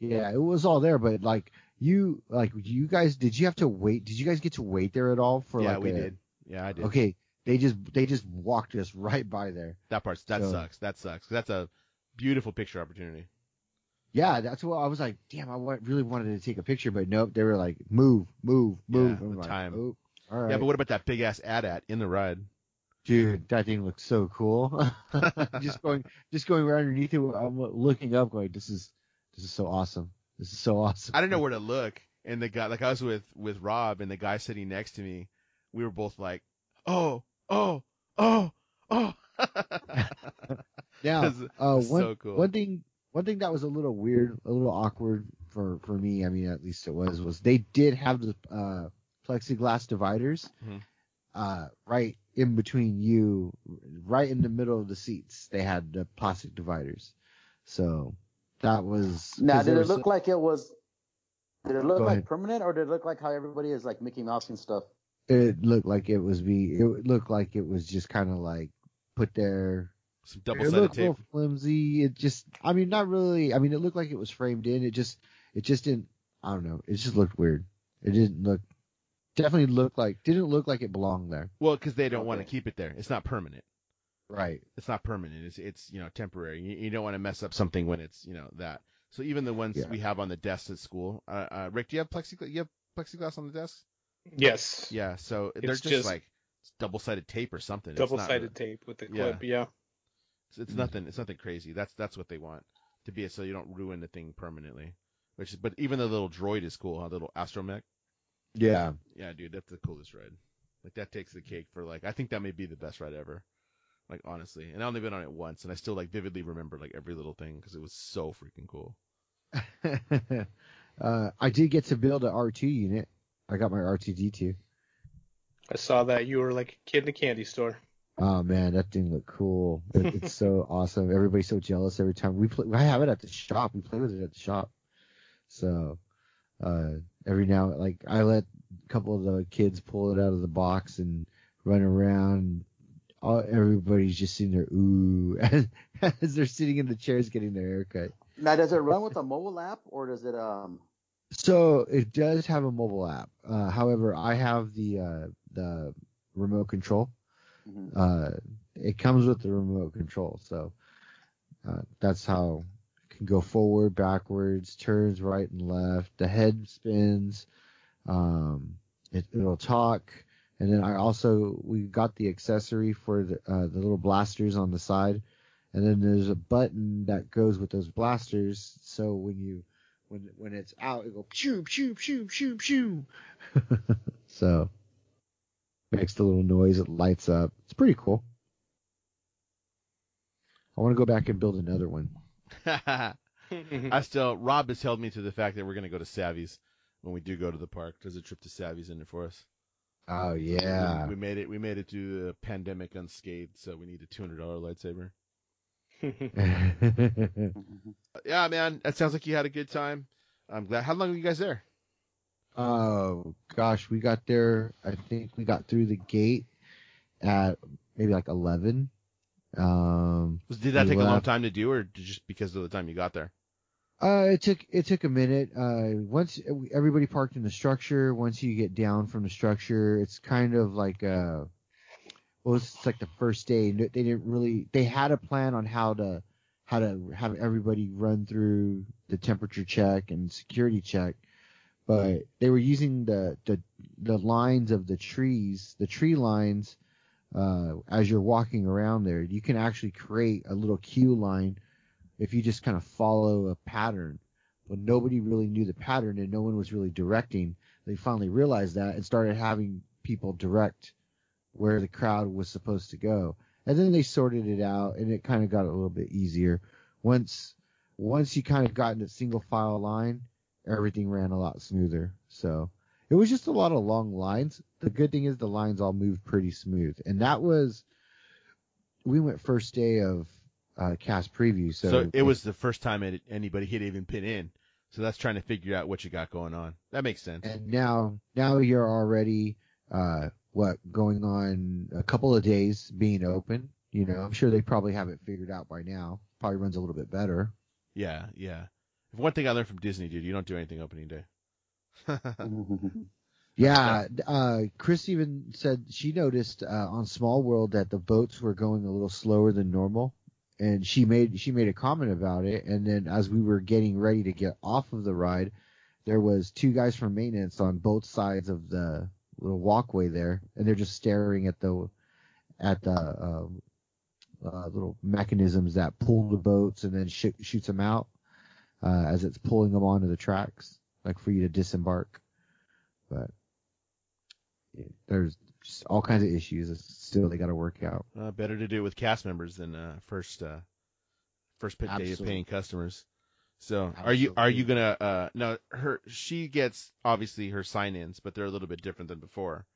Yeah, it was all there, but like you like you guys did you have to wait? Did you guys get to wait there at all for yeah, like we a- did. Yeah, I did. Okay, they just they just walked us right by there. That part that So- sucks. That sucks. that's a beautiful picture opportunity. Yeah, that's what I was like. Damn, I really wanted to take a picture, but nope. They were like, move, move, move. Yeah, the like, time. Oh, all right. Yeah, but what about that big ass AT-AT in the ride? Dude, that thing looks so cool. just going, just going right underneath it. I'm looking up, going, this is, this is so awesome. This is so awesome. I didn't know where to look. And the guy, like I was with with Rob, and the guy sitting next to me, we were both like, "Oh, oh, oh, oh." yeah. Uh, one, so cool. one thing, one thing that was a little weird, a little awkward for for me. I mean, at least it was, was they did have the uh, plexiglass dividers, Mhm. Uh, right in between you, right in the middle of the seats. They had the plastic dividers, so that was. Now, did it was look like it was? Did it look Go like ahead. permanent, or did it look like how everybody is like Mickey Mouse and stuff? It looked like it was be. It looked like it was just kind of like put there. Some double it sided looked a tape. little flimsy. It just. I mean, not really. I mean, it looked like it was framed in. It just. It just didn't. I don't know. It just looked weird. It didn't look. Definitely looked like. Didn't look like it belonged there. Well, because they don't want to keep it there. It's not permanent. Right. It's not permanent. It's it's you know temporary. You, you don't want to mess up something when it's you know that. So even the ones Yeah. we have on the desks at school. Uh, uh, Rick, do you have plexiglass? You have plexiglass on the desk? Yes. Yeah. So they're just, just like double sided tape or something. Double sided really- tape with the Yeah. clip. Yeah. It's, it's Mm. nothing. It's nothing crazy. That's that's what they want to be, so you don't ruin the thing permanently. Which, is, but even the little droid is cool. Huh? The little astromech. Yeah. Yeah, dude, that's the coolest ride. Like that takes the cake for like I think that may be the best ride ever. Like honestly, and I only been on it once, and I still like vividly remember like every little thing because it was so freaking cool. uh, I did get to build an R2 unit. I got my R2D2. I saw that you were like a kid in a candy store. Oh man, that thing looked cool. It, it's so awesome. Everybody's so jealous every time we play. I have it at the shop. We play with it at the shop. So uh, every now, like I let a couple of the kids pull it out of the box and run around. All, everybody's just sitting there, ooh, as they're sitting in the chairs getting their haircut. Now, does it run with a mobile app, or does it um? So it does have a mobile app. Uh, however, I have the uh, the remote control. mhm. Uh, it comes with the remote control, so uh, that's how can go forward, backwards, turns right and left. The head spins. Um, it, it'll talk, and then I also we got the accessory for the uh, the little blasters on the side, and then there's a button that goes with those blasters. So when you when when it's out, it go shoo shoo shoo shoo shoo. so makes the little noise. It lights up. It's pretty cool. I want to go back and build another one. I still Rob has held me to the fact that we're gonna go to Savi's when we do go to the park. There's a trip to Savi's in there for us. Oh yeah. we made it. We made it through the pandemic unscathed, so we need a two hundred dollar lightsaber. Yeah, man, that sounds like you had a good time. I'm glad. How long were you guys there? oh gosh, we got there. I think we got through the gate at maybe like eleven. Um, did that take a long time to do, or just because of the time you got there? Uh, it took it took a minute. Uh, once everybody parked in the structure, once you get down from the structure, it's kind of like uh, well, it's like the first day. They didn't really. They had a plan on how to how to have everybody run through the temperature check and security check, but they were using the the the lines of the trees, the tree lines. Uh, as you're walking around there, you can actually create a little queue line if you just kind of follow a pattern. But nobody really knew the pattern and no one was really directing. They finally realized that and started having people direct where the crowd was supposed to go. And then they sorted it out and it kind of got a little bit easier. Once once you kind of got in a single file line, everything ran a lot smoother. So it was just a lot of long lines. The good thing is the lines all moved pretty smooth. And that was we went first day of uh, cast preview. So, So, it was the first time it, anybody had even been in. So that's trying to figure out what you got going on. That makes sense. and now now you're already uh what going on a couple of days being open. You know, I'm sure they probably have it figured out by now. Probably runs a little bit better. Yeah, yeah. If One thing I learned from Disney, dude, you don't do anything opening day. Yeah, uh, Chris even said she noticed uh, on Small World that the boats were going a little slower than normal, and she made she made a comment about it. And then as we were getting ready to get off of the ride, there was two guys from maintenance on both sides of the little walkway there, and they're just staring at the at the uh, uh, little mechanisms that pull the boats and then sh- shoots them out uh, as it's pulling them onto the tracks, like for you to disembark. But there's just all kinds of issues. It's still they got to work out. Uh, better to do it with cast members than uh, first uh, first pit day of paying customers. So are you are you gonna uh no her she gets obviously her sign ins, but they're a little bit different than before.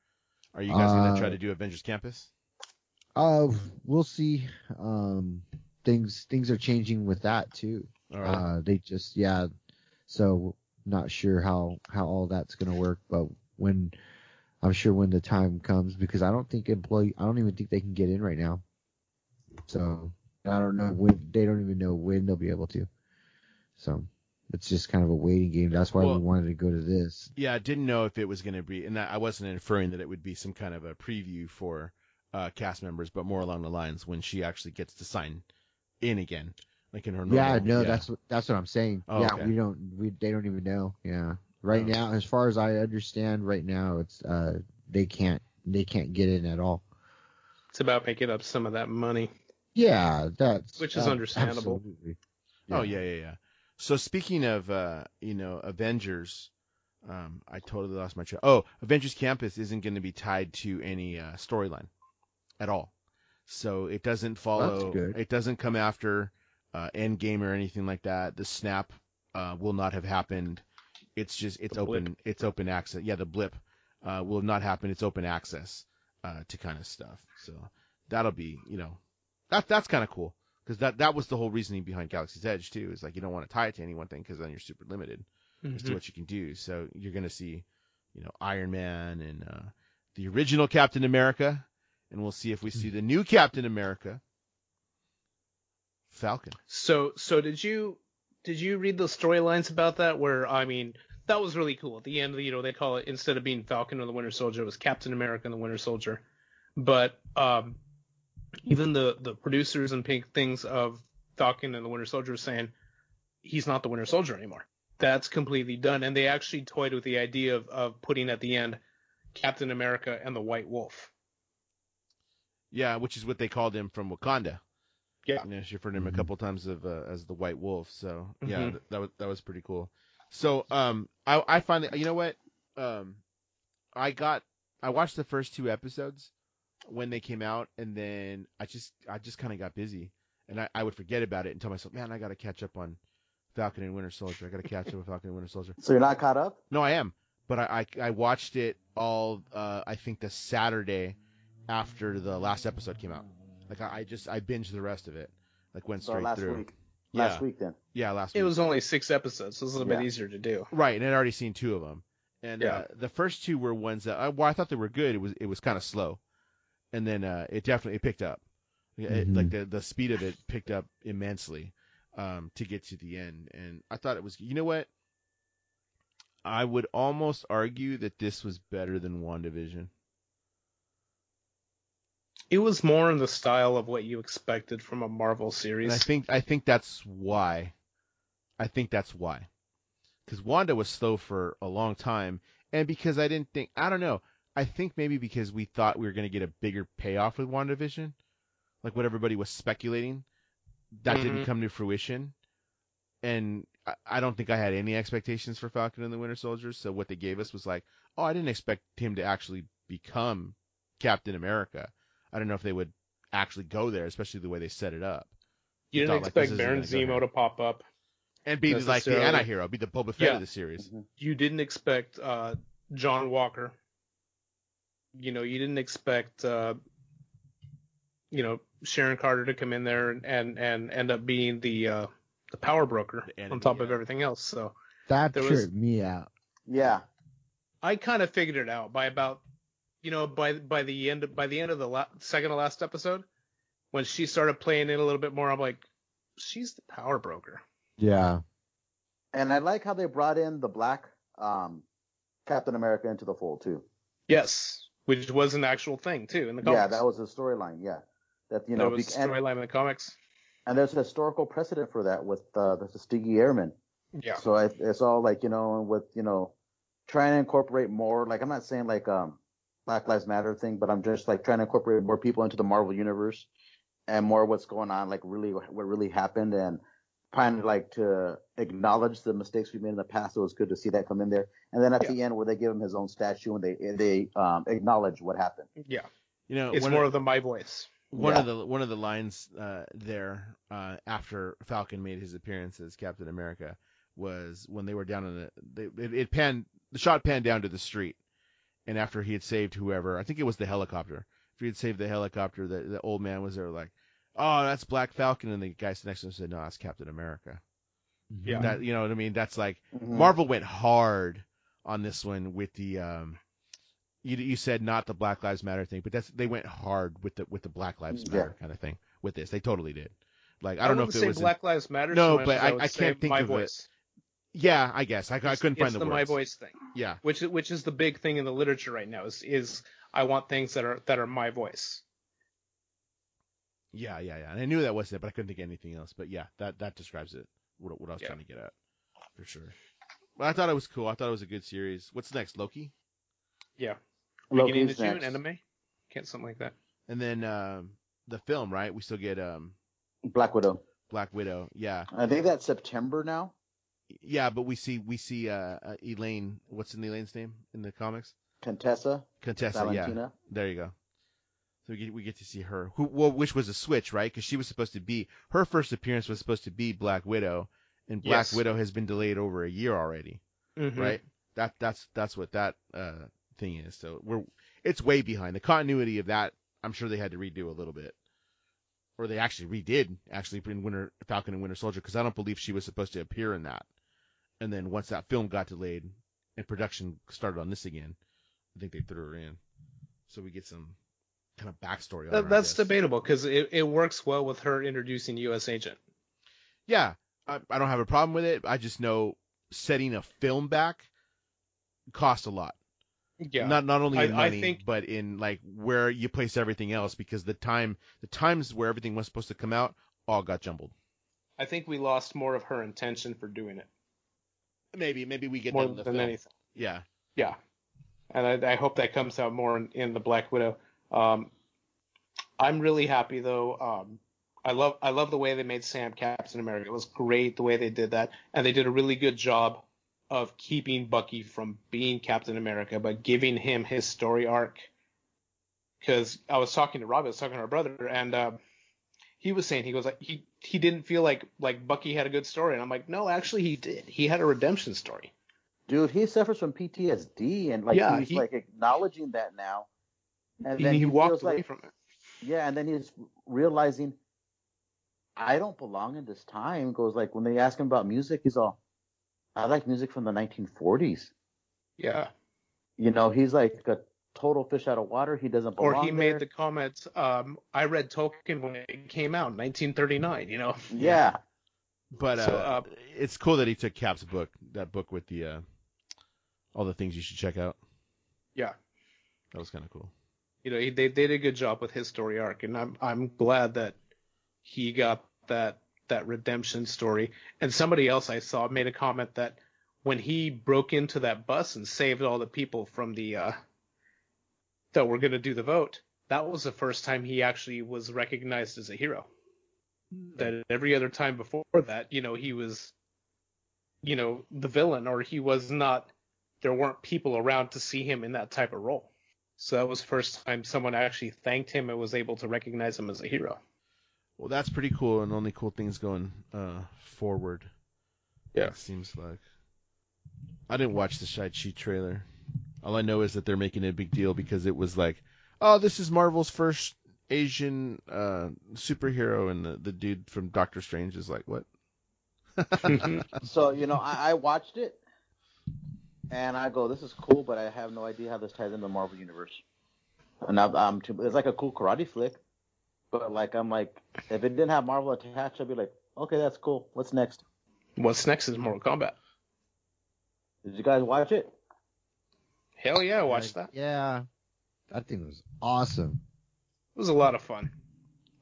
Are you guys gonna try Uh, to do Avengers Campus? Uh, we'll see. Um, things things are changing with that too. Right. Uh, they just yeah. So not sure how how all that's gonna work, but when I'm sure when the time comes, because I don't think employee, I don't even think they can get in right now. So I don't know when they don't even know when they'll be able to. So it's just kind of a waiting game. That's why Well- we wanted to go to this. Yeah, I didn't know if it was going to be, and I wasn't inferring that it would be some kind of a preview for uh, cast members, but more along the lines when she actually gets to sign in again, like in her normal. Yeah, no, that's what that's what I'm saying. Oh, yeah, okay. we don't we they don't even know. Yeah. Right Oh. now, as far as I understand, right now it's uh they can't they can't get in at all. It's about making up some of that money. Yeah, that's Which is uh, understandable. absolutely. Oh yeah, yeah, yeah. So speaking of, uh, you know, Avengers, um, I totally lost my track. Oh, Avengers Campus isn't going to be tied to any uh, storyline at all. So it doesn't follow. good. It doesn't come after uh, Endgame or anything like that. The snap uh, will not have happened. It's just it's The open. blip. It's open access. Yeah, the blip uh, will not happen. It's open access uh, to kind of stuff. So that'll be, you know, that that's kind of cool because that that was the whole reasoning behind Galaxy's Edge too. Is like you don't want to tie it to any one thing because then you're super limited as to Mhm. what you can do. So you're gonna see, you know, Iron Man and uh, the original Captain America, and we'll see if we see the new Captain America, Falcon. So so did you did you read the storylines about that? Where I mean that was really cool. At the end, you know, they call it instead of being Falcon or the Winter Soldier, it was Captain America and the Winter Soldier. But um, even the the producers and pink things of Falcon and the Winter Soldier saying he's not the Winter Soldier anymore. That's completely done, and they actually toyed with the idea of of putting at the end Captain America and the White Wolf. Yeah, which is what they called him from Wakanda. Yeah. You know, she referred to him a Mhm. couple times of uh, as the White Wolf. So yeah, Mhm. th- that was that was pretty cool. So um, I I finally you know what um, I got I watched the first two episodes when they came out, and then I just I just kind of got busy, and I, I would forget about it and tell myself, man, I got to catch up on Falcon and Winter Soldier. I got to catch up with Falcon and Winter Soldier. So you're not caught up? No, I am, but I I, I watched it all. Uh, I think the Saturday after the last episode came out. Like I, I just I binged the rest of it. Like went So straight last through. week. Yeah, Last week then. yeah, last week. It was only six episodes, so it was a little Yeah. bit easier to do. right, and I'd already seen two of them. And Yeah. uh, the first two were ones that I, well, I thought they were good. It was it was kind of slow, and then uh, it definitely it picked up. It- Mhm. like the the speed of it picked up immensely um, to get to the end, and I thought it was. You know what? I would almost argue that this was better than WandaVision. It was more in the style of what you expected from a Marvel series. And I think I think that's why. I think that's why. Because Wanda was slow for a long time, and because I didn't think I don't know. I think maybe because we thought we were going to get a bigger payoff with WandaVision, like what everybody was speculating, that didn't Mhm. come to fruition. And I, I don't think I had any expectations for Falcon and the Winter Soldier. So what they gave us was like, oh, I didn't expect him to actually become Captain America. I don't know if they would actually go there, especially the way they set it up. you didn't thought, like, expect isn't Baron Zemo to pop up. and be like the necessarily. anti-hero, be the Boba Fett Yeah. of the series. You didn't expect uh, John Walker. You know, you didn't expect uh, you know Sharon Carter to come in there and and, and end up being the uh, the power broker The enemy, on top of everything else. So That tripped was- me out. Yeah. I kind of figured it out by about, you know, by by the end by the end of the la- second to last episode, when she started playing it a little bit more. I'm like, she's the power broker. Yeah. And I like how they brought in the black um, Captain America into the fold too. Yes, which was an actual thing too in the comics. Yeah, that was a storyline. Yeah, that you know, that was bec- storyline in the comics. and there's a historical precedent for that with uh, the Tuskegee Airmen. Yeah. So I, it's all like you know, with you know, trying to incorporate more. Like I'm not saying like um, Black Lives Matter thing, but I'm just like trying to incorporate more people into the Marvel universe and more what's going on, like really what really happened, and trying to like to acknowledge the mistakes we made in the past. So It was good to see that come in there. And then at Yeah. the end, where they give him his own statue and they they um, acknowledge what happened. Yeah. You know, It's one more of, of the my voice. one Yeah. of the one of the lines uh, there uh, after Falcon made his appearance as Captain America was when they were down in the they, it, it panned the shot panned down to the street, and after he had saved whoever, I think it was the helicopter. If he had saved the helicopter, the, the old man was there like, "Oh, that's Black Falcon," and the guy next to him said, "No, that's Captain America." Yeah. That you know what I mean? That's like Mhm. Marvel went hard on this one with the um you you said not the Black Lives Matter thing, but that's they went hard with the with the Black Lives Yeah. Matter kind of thing with this. They totally did. Like I don't know if wouldn't it say was in- Black Lives Matter. No, so much but as I- I can't think my of it. Voice. yeah, I guess I, I couldn't find it's the, the words. my voice thing, Yeah, which is which is the big thing in the literature right now. Is is I want things that are that are my voice. yeah, yeah, yeah. And I knew that wasn't it, but I couldn't think of anything else. But yeah, that that describes it. What, what I was Yeah. trying to get at for sure. But I thought it was cool. I thought it was a good series. What's next? Loki, Yeah. Beginning of Loki's June, next. end of May. Can't something like that. and then um the film, right? We still get um Black Widow. Black Widow. Yeah, I think that's September now. Yeah. But we see we see uh, uh Elaine. What's in Elaine's name in the comics? Contessa, Contessa. Yeah. There you go. So we get we get to see her, who well, which was a switch, right? Because she was supposed to be her first appearance was supposed to be Black Widow, and Black Yes. Widow has been delayed over a year already, Mhm. right? That that's that's what that uh thing is. So we're it's way behind the continuity of that. I'm sure they had to redo a little bit, or they actually redid actually in Winter Falcon and Winter Soldier because I don't believe she was supposed to appear in that. And then once that film got delayed and production started on this again, I think they threw her in. So we get some kind of backstory on her. That, I that's debatable because it, it works well with her introducing U.S. Agent. Yeah, I, I don't have a problem with it. I just know setting a film back costs a lot. Yeah. Not not only I- in I money, think- but in like where you place everything else because the time the times where everything was supposed to come out all got jumbled. I think we lost more of her intention for doing it Maybe maybe we get more that in the than film. anything. Yeah. Yeah, and I, I hope that comes out more in, in the Black Widow. Um, I'm really happy though. Um, I love I love the way they made Sam Captain America. It was great the way they did that, and they did a really good job of keeping Bucky from being Captain America, but giving him his story arc. Because I was talking to Rob, I was talking to our brother, and uh, he was saying he goes like he he didn't feel like like Bucky had a good story, and I'm like, no, actually he did. He had a redemption story. Dude, he suffers from PTSD, and like Yeah, he's he- like acknowledging that now. And He, then he he, walked away like, from it. yeah, and then he's realizing I don't belong in this time. Goes like when they ask him about music, he's all, I like music from the 1940s. Yeah. You know, he's like a total fish out of water. He doesn't belong Or he there. made the comment, um, I read Tolkien when it came out in 1939. You know. yeah. But uh, So, uh, it's cool that he took Cap's book, that book with the uh, all the things you should check out. Yeah. That was kind of cool. you know, he, they, they did a good job with his story arc, and I'm I'm glad that he got that that redemption story. And somebody else I saw made a comment that when he broke into that bus and saved all the people from the uh, that were going to do the vote, that was the first time he actually was recognized as a hero. That every other time before that, you know, he was, you know, the villain, or he was not. There weren't people around to see him in that type of role. So that was the first time someone actually thanked him and was able to recognize him as a hero. Well, that's pretty cool, and only cool things going uh, forward. Yeah. It seems like. I didn't watch the Shang-Chi trailer. All I know is that they're making a big deal because it was like, oh, this is Marvel's first Asian uh, superhero, and the, the dude from Doctor Strange is like, what? So you know, I, I watched it, and I go, "This is cool," but I have no idea how this ties into the Marvel universe. And I'm, I'm too, it's like a cool karate flick, but like I'm like, if it didn't have Marvel attached, I'd be like, "Okay, that's cool. What's next?" What's next is Mortal Kombat. Did you guys watch it? Hell yeah, I watched Like, that. Yeah, that thing was awesome. It was a lot of fun.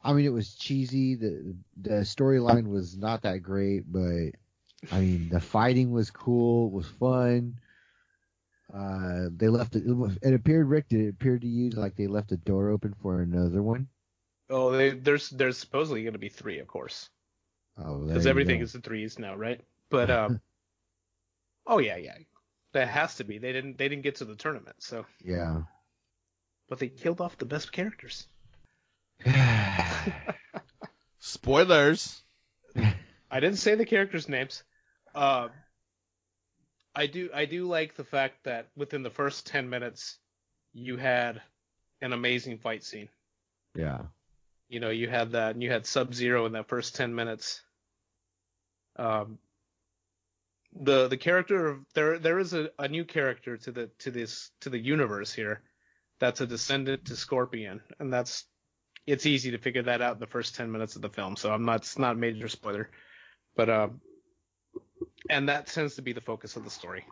I mean, it was cheesy. The the storyline was not that great, but I mean, the fighting was cool. It was fun. Uh, they left it. It appeared, Rick, did it appear to you like they left the door open for another one? Oh, they, there's there's supposedly going to be three, of course, Oh, because everything go. is in threes now, right? But um, oh yeah, yeah, that has to be. They didn't they didn't get to the tournament, so Yeah. but they killed off the best characters. Spoilers. I didn't say the characters' names. Uh, I do I do like the fact that within the first ten minutes, you had an amazing fight scene. yeah. You know, you had that, and you had Sub Zero in that first ten minutes. Um, the the character of there there is a, a new character to the to this to the universe here, that's a descendant to Scorpion, and that's it's easy to figure that out in the first ten minutes of the film. So I'm not it's not a major spoiler, but um, and that tends to be the focus of the story.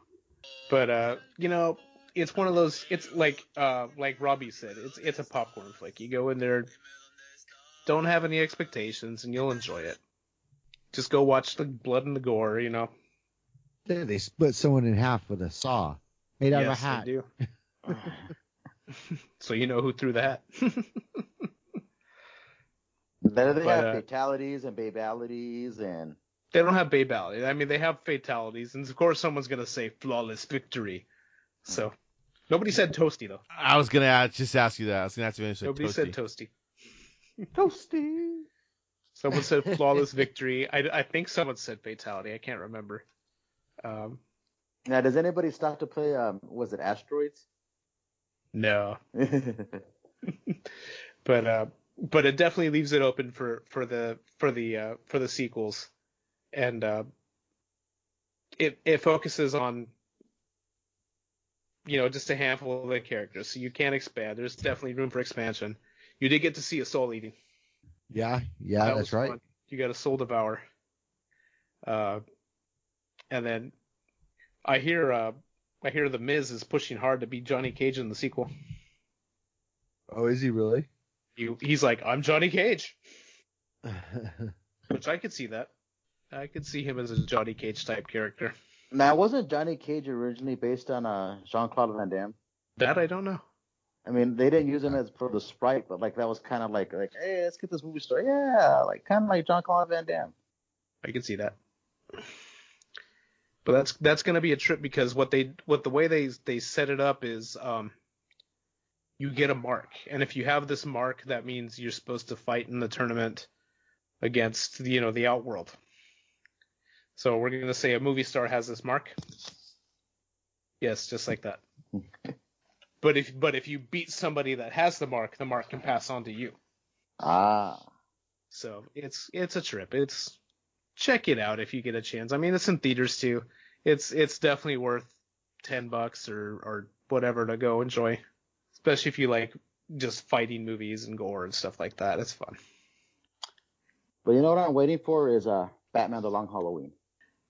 But uh, you know, it's one of those. It's like uh, like Robbie said, it's it's a popcorn flick. You go in there, don't have any expectations, and you'll enjoy it. Just go watch the blood and the gore. You know. They, they split someone in half with a saw made out yes, of a hat. they do. so you know who threw that. hat. Then they But, have uh, fatalities and babalities and they don't have babality. I mean, they have fatalities, and of course, someone's gonna say flawless victory. So nobody said toasty though. I was gonna ask, just ask you that. I was gonna ask you if you said Nobody toasty. said toasty. toasty. Someone said flawless victory. I, I think someone said fatality. I can't remember. Um, Now, does anybody stop to play? Um, was it Asteroids? no, but uh, but it definitely leaves it open for for the for the uh, for the sequels, and uh, it it focuses on you know just a handful of the characters, so you can expand. There's definitely room for expansion. You did get to see a soul eating. Yeah, yeah, That that's right. fun. You got a soul devour. Uh, and then I hear uh, I hear the Miz is pushing hard to be Johnny Cage in the sequel. Oh, is he really? He, he's like, I'm Johnny Cage, which I could see that. I could see him as a Johnny Cage type character. Now, wasn't Johnny Cage originally based on uh, Jean Claude Van Damme? That I don't know. I mean, they didn't use him as for the sprite, but like that was kind of like like, hey, let's get this movie star. Yeah, like kind of like John Claude Van Damme. I can see that. But that's that's gonna be a trip because what they what the way they they set it up is um you get a mark. And if you have this mark, that means you're supposed to fight in the tournament against the you know the outworld. So we're gonna say a movie star has this mark. Yes, just like that. but if but if you beat somebody that has the mark, the mark can pass on to you. Ah, So it's it's a trip. It's check it out if you get a chance. I mean, it's in theaters too. It's it's definitely worth ten bucks or or whatever to go enjoy, especially if you like just fighting movies and gore and stuff like that. It's fun. but you know what I'm waiting for is uh Batman: The Long Halloween.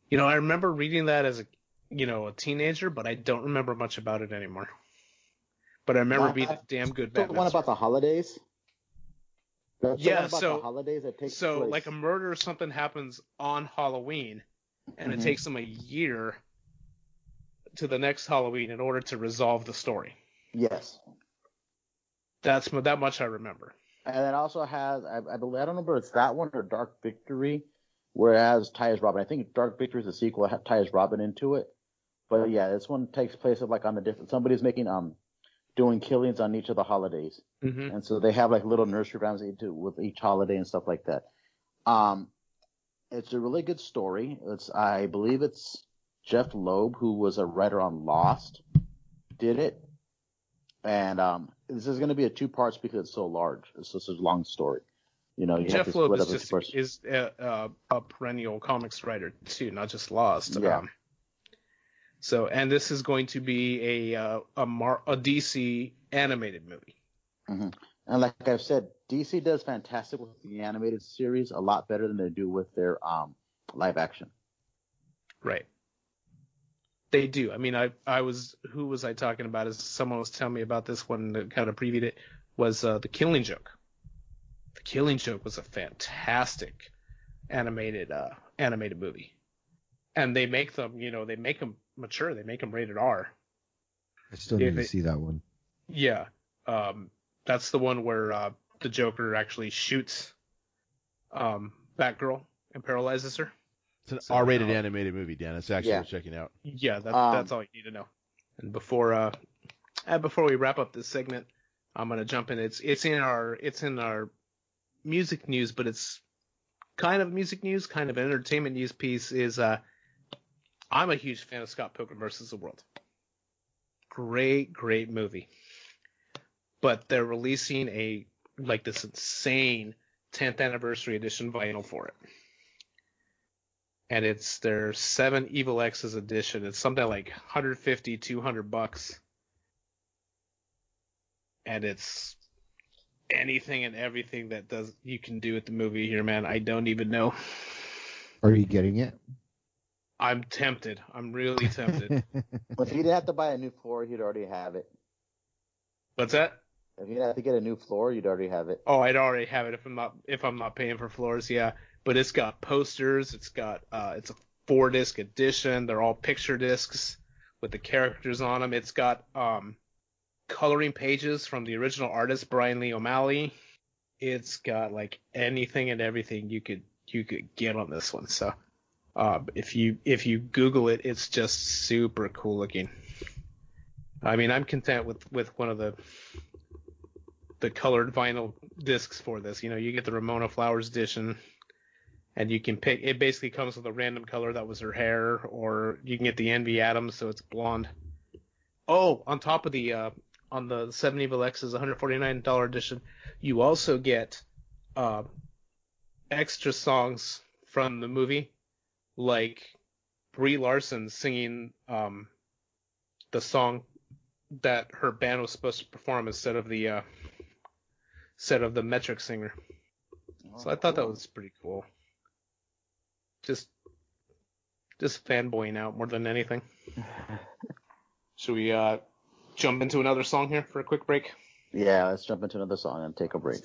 You know, I remember reading that as a you know a teenager, but I don't remember much about it anymore. But I remember being a damn good The one about the holidays. Yeah, so- the holidays that takes so place. like a murder or something happens on Halloween, and Mhm. it takes them a year to the next Halloween in order to resolve the story. yes, That's that much I remember. and it also has I, I believe I don't know if it's that one or Dark Victory, where it has Tyus Robin. I think Dark Victory is a sequel. It Tyus Robin into it. But yeah, this one takes place of like on the different. Somebody's making um doing killings on each of the holidays. Mm-hmm. and so they have like little nursery rhymes they do with each holiday and stuff like that. Um, it's a really good story. It's I believe it's Jeph Loeb who was a writer on Lost, did it, and um, this is going to be a two parts because it's so large. It's just a long story. You know, you Jeph Loeb is just is a, a, a perennial comics writer too, not just Lost. Yeah. Um, so, and this is going to be a uh, a Mar- a DC animated movie. And like I've said, DC does fantastic with the animated series, a lot better than they do with their um live action. Right. They do. I mean, I I was who was I talking about? As someone was telling me about this one that kind of previewed it was uh, the Killing Joke. The Killing Joke was a fantastic animated uh animated movie, and they make them, you know, they make them mature. They make them rated R. I still If need to see that one. Yeah. Um, that's the one where uh, the Joker actually shoots um Batgirl and paralyzes her. It's an So, R-rated uh, animated movie, Dan. It's actually Yeah. worth checking out. Yeah, that, Um, that's all you need to know. And before uh, uh, before we wrap up this segment, I'm gonna jump in. It's it's in our it's in our music news, but it's kind of music news, kind of entertainment news piece. Is uh, I'm a huge fan of Scott Pilgrim versus the World. Great, great movie. But they're releasing a like this insane 10th anniversary edition vinyl for it and it's their seven evil x's edition it's something like 150 200 bucks and it's anything and everything that does you can do with the movie here man i don't even know Are you getting it? I'm tempted. I'm really tempted. But if you didn't have to buy a new floor, you'd already have it. what's that? If you didn't have to get a new floor, you'd already have it. oh i'd already have it if i'm not if i'm not paying for floors yeah. But it's got posters it's got uh it's a four disc edition. They're all picture discs with the characters on them it's got um coloring pages from the original artist brian lee o'malley. It's got like anything and everything you could you could get on this one so uh, if you if you google it it's just super cool looking i mean i'm content with with one of the the colored vinyl discs for this. You know, you get the Ramona Flowers edition, and you can pick. It basically comes with a random color that was her hair, or you can get the Envy Adams, so it's blonde. Oh, on top of the uh, on the Seven Evil X's $149 edition, you also get uh, extra songs from the movie, like Brie Larson singing um, the song that her band was supposed to perform instead of the uh, instead of the metric singer. So I thought that was pretty cool. Just just fanboying out more than anything. Should we uh jump into another song here for a quick break? Yeah, let's jump into another song and take a break.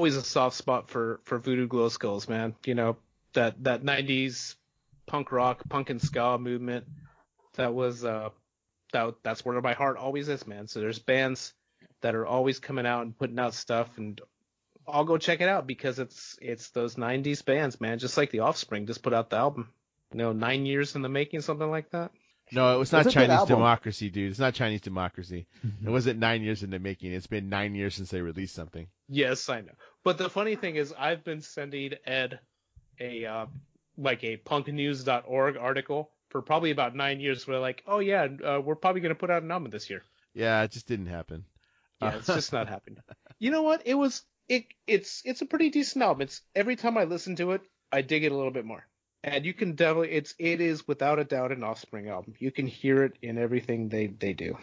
Always a soft spot for for Voodoo Glow Skulls, man. You know that that '90s punk rock, punk and ska movement. That was uh that that's where my heart always is, man. So there's bands that are always coming out and putting out stuff, and I'll go check it out because it's it's those '90s bands, man. Just like the Offspring just put out the album. You know, nine years in the making, something like that. No, it was not It's Chinese democracy, dude. It's not Chinese democracy. It wasn't nine years in the making. It's been nine years since they released something. Yes, I know. But the funny thing is, I've been sending Ed a uh, like a punknews.org article for probably about nine years. Where like, oh yeah, uh, we're probably gonna put out an album this year. Yeah, it just didn't happen. Yeah, it's just not happening. You know what? It was it it's it's a pretty decent album. It's every time I listen to it, I dig it a little bit more. And you can definitely it's it is without a doubt an Offspring album. You can hear it in everything they they do.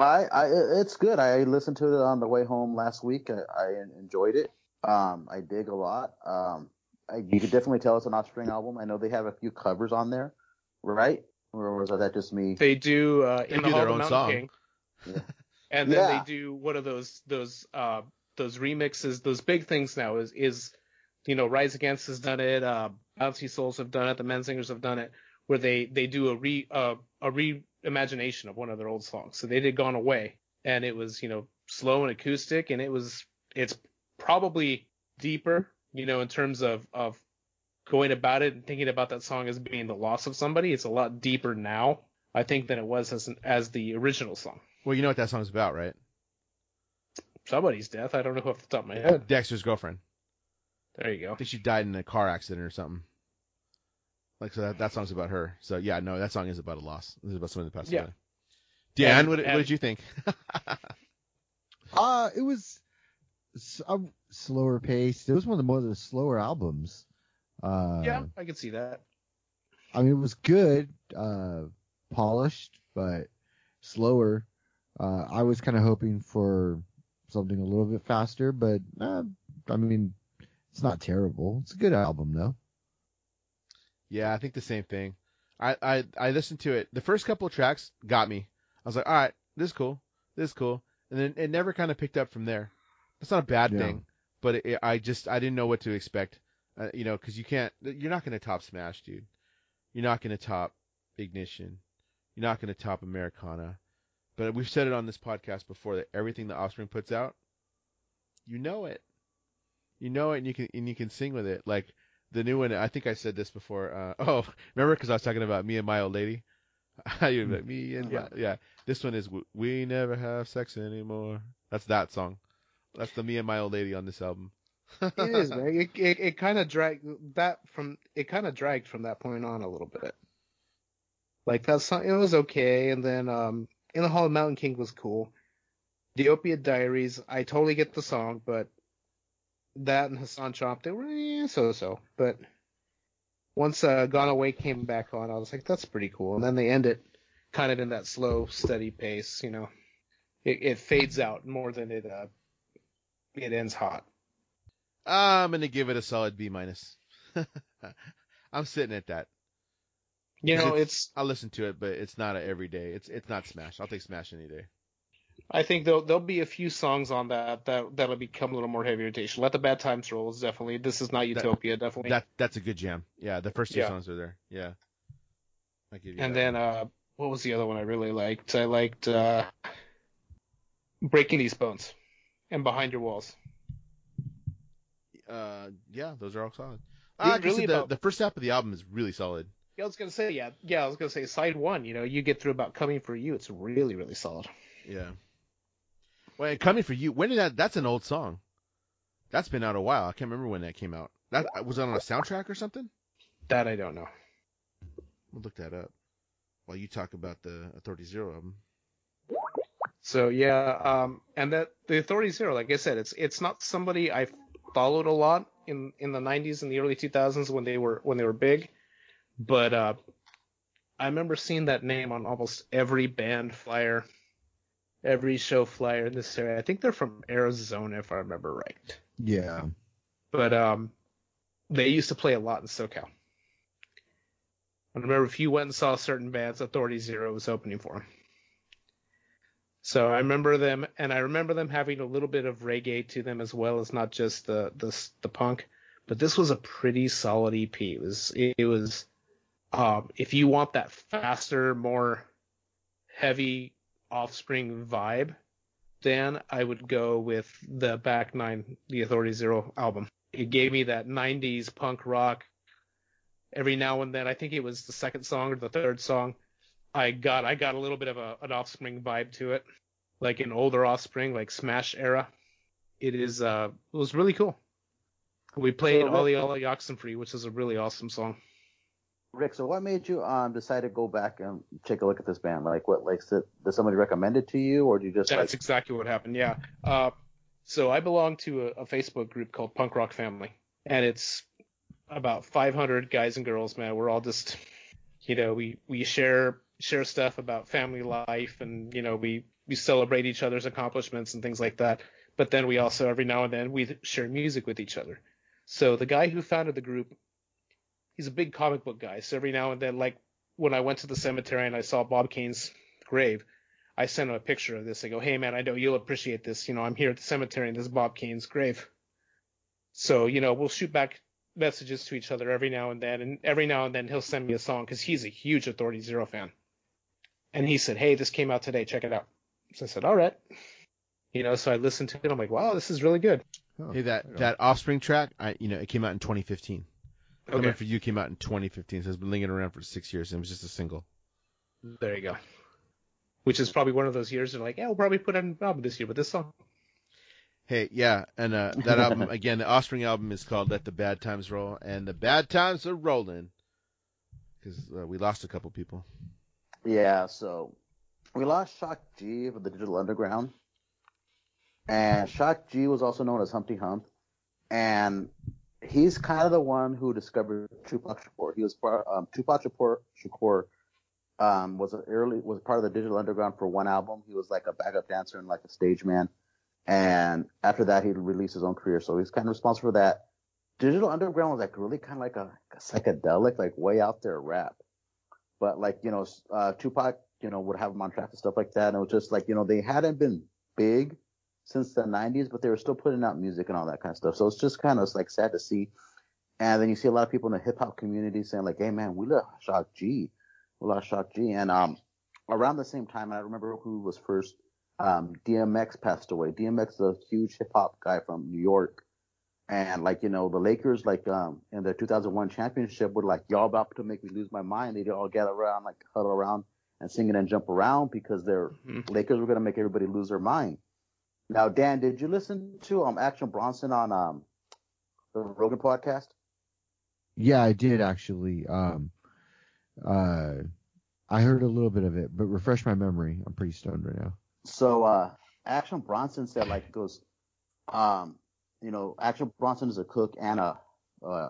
I, I, it's good. I listened to it on the way home last week. I, I enjoyed it. Um, I dig a lot. Um, I, you could definitely tell it's an Offspring album. I know they have a few covers on there, right? Or was that just me? They do uh, in They the do Hall their of own Mountain song. King. Yeah. and then Yeah. they do one of those those uh those remixes, those big things now is is you know Rise Against has done it, uh Bouncy Souls have done it, the Menzingers have done it, where they they do a re uh, a reimagination of one of their old songs. So they did Gone Away, and it was you know slow and acoustic, and it was it's probably deeper, you know, in terms of of going about it and thinking about that song as being the loss of somebody. It's a lot deeper now, I think, than it was as an, as the original song. Well, you know what that song's about, right? Somebody's death. I don't know who off the top of my uh, head. Dexter's girlfriend. There you go. I think she died in a car accident or something. Like so that, that song's about her. So yeah, no, that song is about a loss. This is about someone that passed Yeah. away. Dan, And- what, what did you think? Uh, it was a slower paced. It was one of the more of the slower albums. Uh, yeah, I can see that. I mean, it was good, uh, polished, but slower. Uh, I was kind of hoping for something a little bit faster, but uh, I mean, it's not terrible. It's a good album though. Yeah, I think the same thing. I, I I listened to it. The first couple of tracks got me. I was like, all right, this is cool, this is cool, and then it never kind of picked up from there. That's not a bad Yeah. thing, but it, I just I didn't know what to expect. Uh, you know, because you can't. You're not going to top Smash, dude. You're not going to top Ignition. You're not going to top Americana. But we've said it on this podcast before that everything the Offspring puts out, you know it. You know it, and you can and you can sing with it. Like the new one, I think I said this before. Uh, oh, remember because I was talking about me and my old lady. you like me and Yeah. my, yeah. This one is we never have sex anymore. That's that song. That's the me and my old lady on this album. It is, man. It it, it kind of dragged that from it kind of dragged from that point on a little bit. Like that song, it was okay, and then um, in the Hall of Mountain King was cool. The Opiate Diaries, I totally get the song, but that and Hassan Chop, they were eh, so-so. But once uh, Gone Away came back on, I was like, that's pretty cool. And then they end it kind of in that slow, steady pace. You know, it, it fades out more than it uh, it ends hot. I'm gonna give it a solid B minus. I'm sitting at that. You know, It's- it's I'll listen to it, but it's not a everyday. It's it's not Smash. I'll take Smash any day. I think there'll there'll be a few songs on that that that'll become a little more heavy rotation. Let the Bad Times Roll is definitely. This is not Utopia, definitely. That that's a good jam. Yeah, the first two Yeah. songs are there. Yeah. I give you and that then one. uh, what was the other one I really liked? I liked uh, Breaking These Bones and Behind Your Walls. uh, yeah, those are all solid. Uh, like I said, really the, about- the first half of the album is really solid. Yeah, I was gonna say yeah, yeah. I was gonna say side one. You know, you get through about Coming for You. It's really really solid. Yeah. Well, coming for you. When did that? That's an old song. That's been out a while. I can't remember when that came out. That was that on a soundtrack or something. That I don't know. We'll look that up while you talk about the Authority Zero album. So yeah, um, and that the Authority Zero, like I said, it's it's not somebody I followed a lot in in the '90s and the early 2000s when they were when they were big, but uh, I remember seeing that name on almost every band flyer, every show flyer in this area. I think they're from Arizona, if I remember right. Yeah. But um, they used to play a lot in SoCal. I remember if you went and saw certain bands, Authority Zero was opening for them. So I remember them, and I remember them having a little bit of reggae to them as well as not just the the the punk. But this was a pretty solid EP. It was it was um, if you want that faster, more heavy Offspring vibe, then I would go with the Back Nine, the Authority Zero album. It gave me that 90s punk rock. Every now and then, I think it was the second song or the third song, I got I got a little bit of a, an Offspring vibe to it, like an older Offspring, like Smash era. It is uh, it was really cool. We played Ollie Ollie Oxenfree, which is a really awesome song. Rick, so what made you um decide to go back and take a look at this band? Like, what, like, did, did somebody recommend it to you, or did you just That's like? exactly what happened. Yeah. Uh, so I belong to a, a Facebook group called Punk Rock Family, and it's about 500 guys and girls. Man, we're all just, you know, we we share share stuff about family life, and you know, we we celebrate each other's accomplishments and things like that. But then we also every now and then we share music with each other. So the guy who founded the group, he's a big comic book guy. So every now and then, like when I went to the cemetery and I saw Bob Kane's grave, I sent him a picture of this. I go, hey man, I know you'll appreciate this. You know, I'm here at the cemetery and this is Bob Kane's grave. So, you know, we'll shoot back messages to each other every now and then. And every now and then he'll send me a song because he's a huge Authority Zero fan. And he said, hey, this came out today. Check it out. So I said, all right. You know, so I listened to it. I'm like, wow, this is really good. Oh, Hey, that that Offspring track, I you know, it came out in 2015. Coming Okay. for You came out in 2015, so it's been lingering around for six years, and it was just a single. There you go. Which is probably one of those years they're like, yeah, we'll probably put out an album this year, but this song. Hey, yeah, and uh, that album again, the Offspring album is called "Let the Bad Times Roll," and the bad times are rolling because uh, we lost a couple people. Yeah, so we lost Shock G of the Digital Underground, and Shock G was also known as Humpty Hump, and he's kind of the one who discovered Tupac Shakur. He was part um, Tupac Shakur, Shakur um, was an early was part of the Digital Underground for one album. He was like a backup dancer and like a stage man, and after that he released his own career. So he's kind of responsible for that. Digital Underground was like really kind of like a, a psychedelic, like way out there rap but like you know uh Tupac you know would have him on track and stuff like that and it was just like you know they hadn't been big since the 90s but they were still putting out music and all that kind of stuff so it's just kind of like sad to see and then you see a lot of people in the hip hop community saying like hey man we lost Shock G we lost Shock G and um around the same time and I remember who was first um DMX passed away DMX is a huge hip hop guy from New York and like, you know, the Lakers, like, um, in their 2001 championship were like, y'all about to make me lose my mind. They'd all gather around, like, huddle around and sing it and jump around because their Mhm. Lakers were going to make everybody lose their mind. Now, Dan, did you listen to, um, Action Bronson on, um, the Rogan podcast? Yeah, I did actually. Um, uh, I heard a little bit of it, but refresh my memory. I'm pretty stoned right now. So, uh, Action Bronson said, like, goes, um, you know, Action Bronson is a cook and a, uh,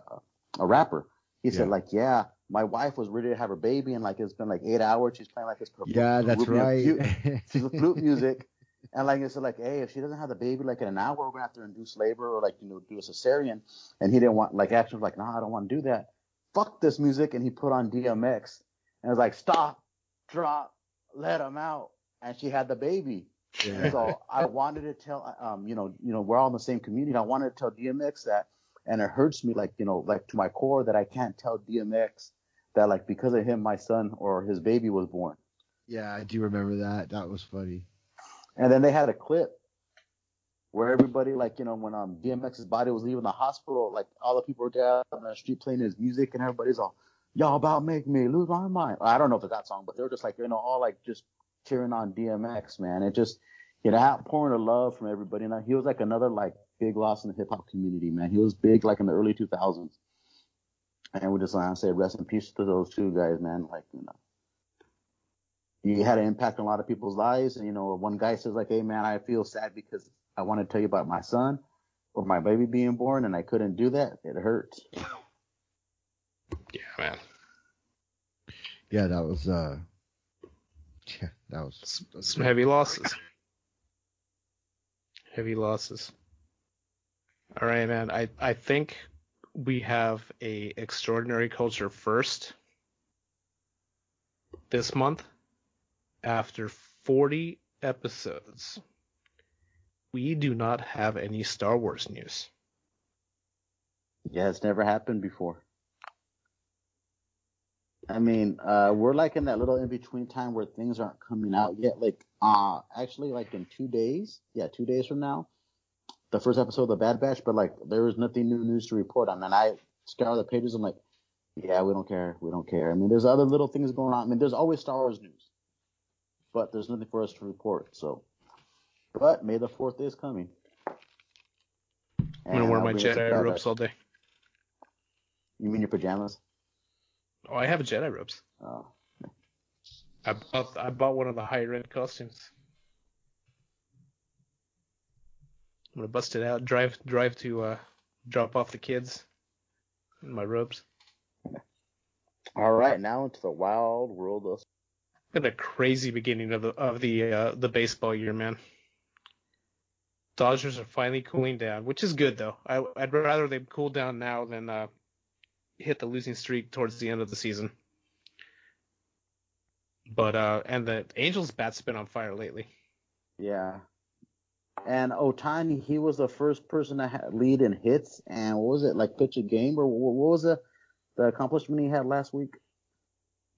a rapper. He said, like, yeah, my wife was ready to have her baby and like, it's been like eight hours. She's playing like this. Yeah, that's right. flute- she's flute music. And like, it's like, hey, if she doesn't have the baby like in an hour, we're gonna have to induce labor or like, you know, do a cesarean. And he didn't want, like, Action was like, no, I don't want to do that. Fuck this music. And he put on DMX and was like, stop, drop, let him out. And she had the baby. Yeah. So I wanted to tell, um, you know, you know, we're all in the same community. I wanted to tell DMX that, and it hurts me, like, you know, like to my core that I can't tell DMX that, like, because of him, my son or his baby was born. yeah, I do remember that. That was funny. And then they had a clip where everybody, like, you know, when um DMX's body was leaving the hospital, like all the people were down on the street playing his music, and everybody's all, "Y'all about make me lose my mind." I don't know if it's that song, but they were just like, you know, all like just cheering on DMX, man. It just, you know, outpouring of love from everybody. And he was like another like big loss in the hip hop community, man. He was big like in the early 2000s, and we just want to say rest in peace to those two guys, man. Like, you know he had an impact on a lot of people's lives. And, you know, one guy says like, Hey man, I feel sad because I want to tell you about my son or my baby being born and I couldn't do that. It hurts. Yeah, man. Yeah, that was. uh Yeah, that was. Some, some heavy losses. Heavy losses. All right, man. I I think we have a extraordinary culture first this month after 40 episodes, we do not have any Star Wars news. Yeah, it's never happened before. I mean, uh, we're like in that little in between time where things aren't coming out yet. Like, uh, actually, like in two days, yeah, two days from now, the first episode of the Bad Batch. But like, there is nothing new news to report on, and I scour the pages. I'm like, yeah, we don't care, we don't care. I mean, there's other little things going on. I mean, there's always Star Wars news, but there's nothing for us to report. So, but May the Fourth is coming. I'm gonna wear I'll my bring us some Jedi robes all day. You mean your pajamas? Oh, I have a Jedi robes. Oh. I bought I bought one of the higher end costumes. I'm gonna bust it out, drive drive to uh drop off the kids in my robes. All right, now into the wild world of Been a crazy beginning of the of the uh, the baseball year, man. Dodgers are finally cooling down, which is good though. I, I'd rather they cool down now than uh, hit the losing streak towards the end of the season. But uh, and the Angels' bat's been on fire lately. Yeah. And Ohtani, he was the first person to ha- lead in hits, and what was it like pitch a game or what was the the accomplishment he had last week?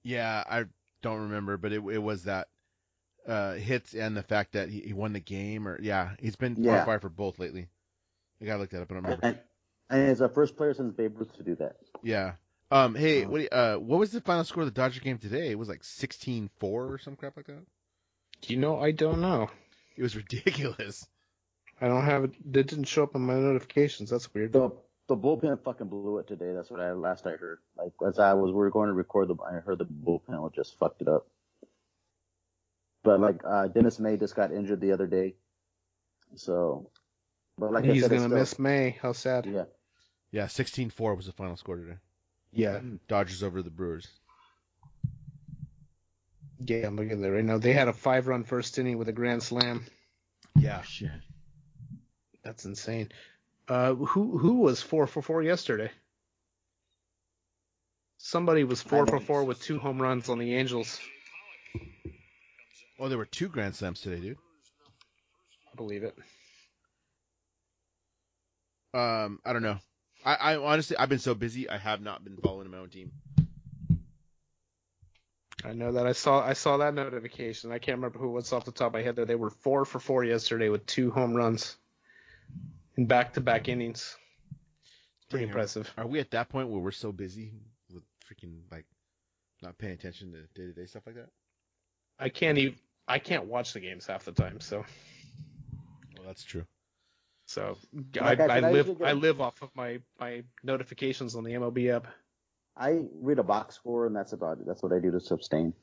Yeah, I don't remember, but it it was that uh, hits and the fact that he, he won the game, or yeah, he's been Yeah. on fire for both lately. I gotta look that up, but I don't remember. And, and he's the first player since Babe Ruth to do that. Yeah. Um. Hey, Oh. what you- uh, what was the final score of the Dodger game today? It was like 16-4 or some crap like that. You know, I don't know. It was ridiculous. I don't have it. It didn't show up on my notifications. That's weird. The the bullpen fucking blew it today. That's what I last I heard. Like as I was we were going to record the I heard the bullpen just fucked it up. But like uh Dustin May just got injured the other day. So but like I He's said, it's gonna still- miss May. How sad. Yeah. Yeah, 16-4 was the final score today. Yeah. Dodgers over the Brewers. Yeah, I'm looking at that right now. They had a five run first inning with a grand slam. Yeah. Shit. That's insane. Uh, who who was four for four yesterday? Somebody was four I for think- four with two home runs on the Angels. Oh, there were two grand slams today, dude. I believe it. Um, I don't know. I, I honestly, I've been so busy, I have not been following my own team. I know that I saw I saw that notification. I can't remember who it was off the top of my head. There, they were four for four yesterday with two home runs in back to back innings. Pretty Dang, are- impressive. Are we at that point where we're so busy with freaking like not paying attention to day to day stuff like that? I can't even I can't watch the games half the time. So Well, that's true. so Like I, I I I live get- I live off of my my notifications on the MLB app. I read a box score and that's about it. That's what I do to sustain.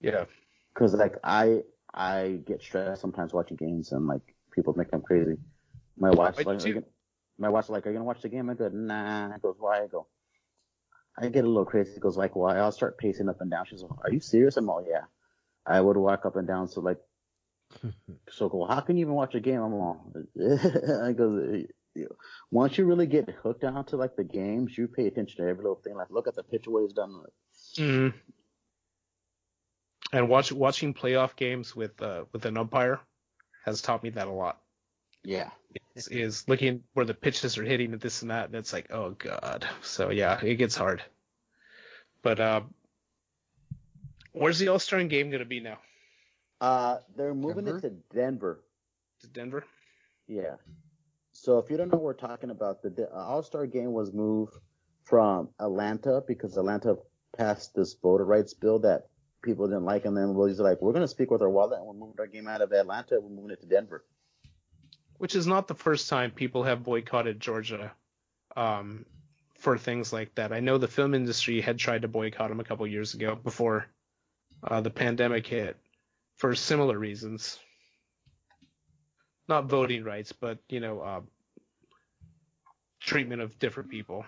Yeah. Cause like I I get stressed sometimes watching games and like people think I'm crazy. My wife I like are you gonna- my wife's like, Are you gonna watch the game? I go, Nah. I goes, Why? I go. I get a little crazy. He goes like, Why? I'll start pacing up and down. She's like, Are you serious? I'm all, Yeah. I would walk up and down. So like, so go. How can you even watch a game? I'm all. I go. Once you really get hooked onto like the games, you pay attention to every little thing. Like, look at the pitch where he's done. Hmm And watch, watching playoff games with uh, with an umpire has taught me that a lot. Yeah. Is, is looking where the pitches are hitting and this and that, and it's like, oh god. So yeah, it gets hard. But uh, where's the All Star game gonna be now? Uh, they're moving Denver? it to Denver. To Denver? Yeah. So if you don't know what we're talking about, the All Star game was moved from Atlanta because Atlanta passed this voter rights bill that people didn't like, and then was like, we're going to speak with our wallet and we're moving our game out of Atlanta. We're moving it to Denver. Which is not the first time people have boycotted Georgia um, for things like that. I know the film industry had tried to boycott them a couple years ago before uh, the pandemic hit for similar reasons. Not voting rights, but you know, uh, treatment of different people.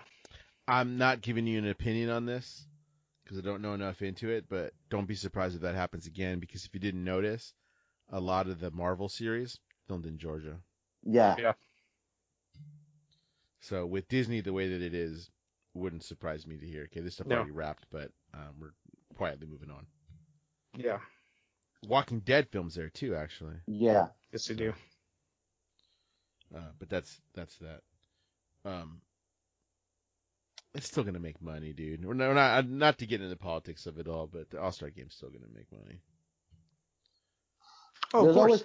I'm not giving you an opinion on this because I don't know enough into it, but don't be surprised if that happens again because if you didn't notice, a lot of the Marvel series filmed in Georgia. Yeah. Yeah. So with Disney the way that it is, wouldn't surprise me to hear. Okay, this stuff No. already wrapped, but um, we're quietly moving on. Yeah. Walking Dead films there too, actually. Yeah. Yes, they do. Uh, but that's that's that. Um, it's still gonna make money, dude. We're not, we're not not to get into the politics of it all, but the All Star Game's still gonna make money. Oh, of course. always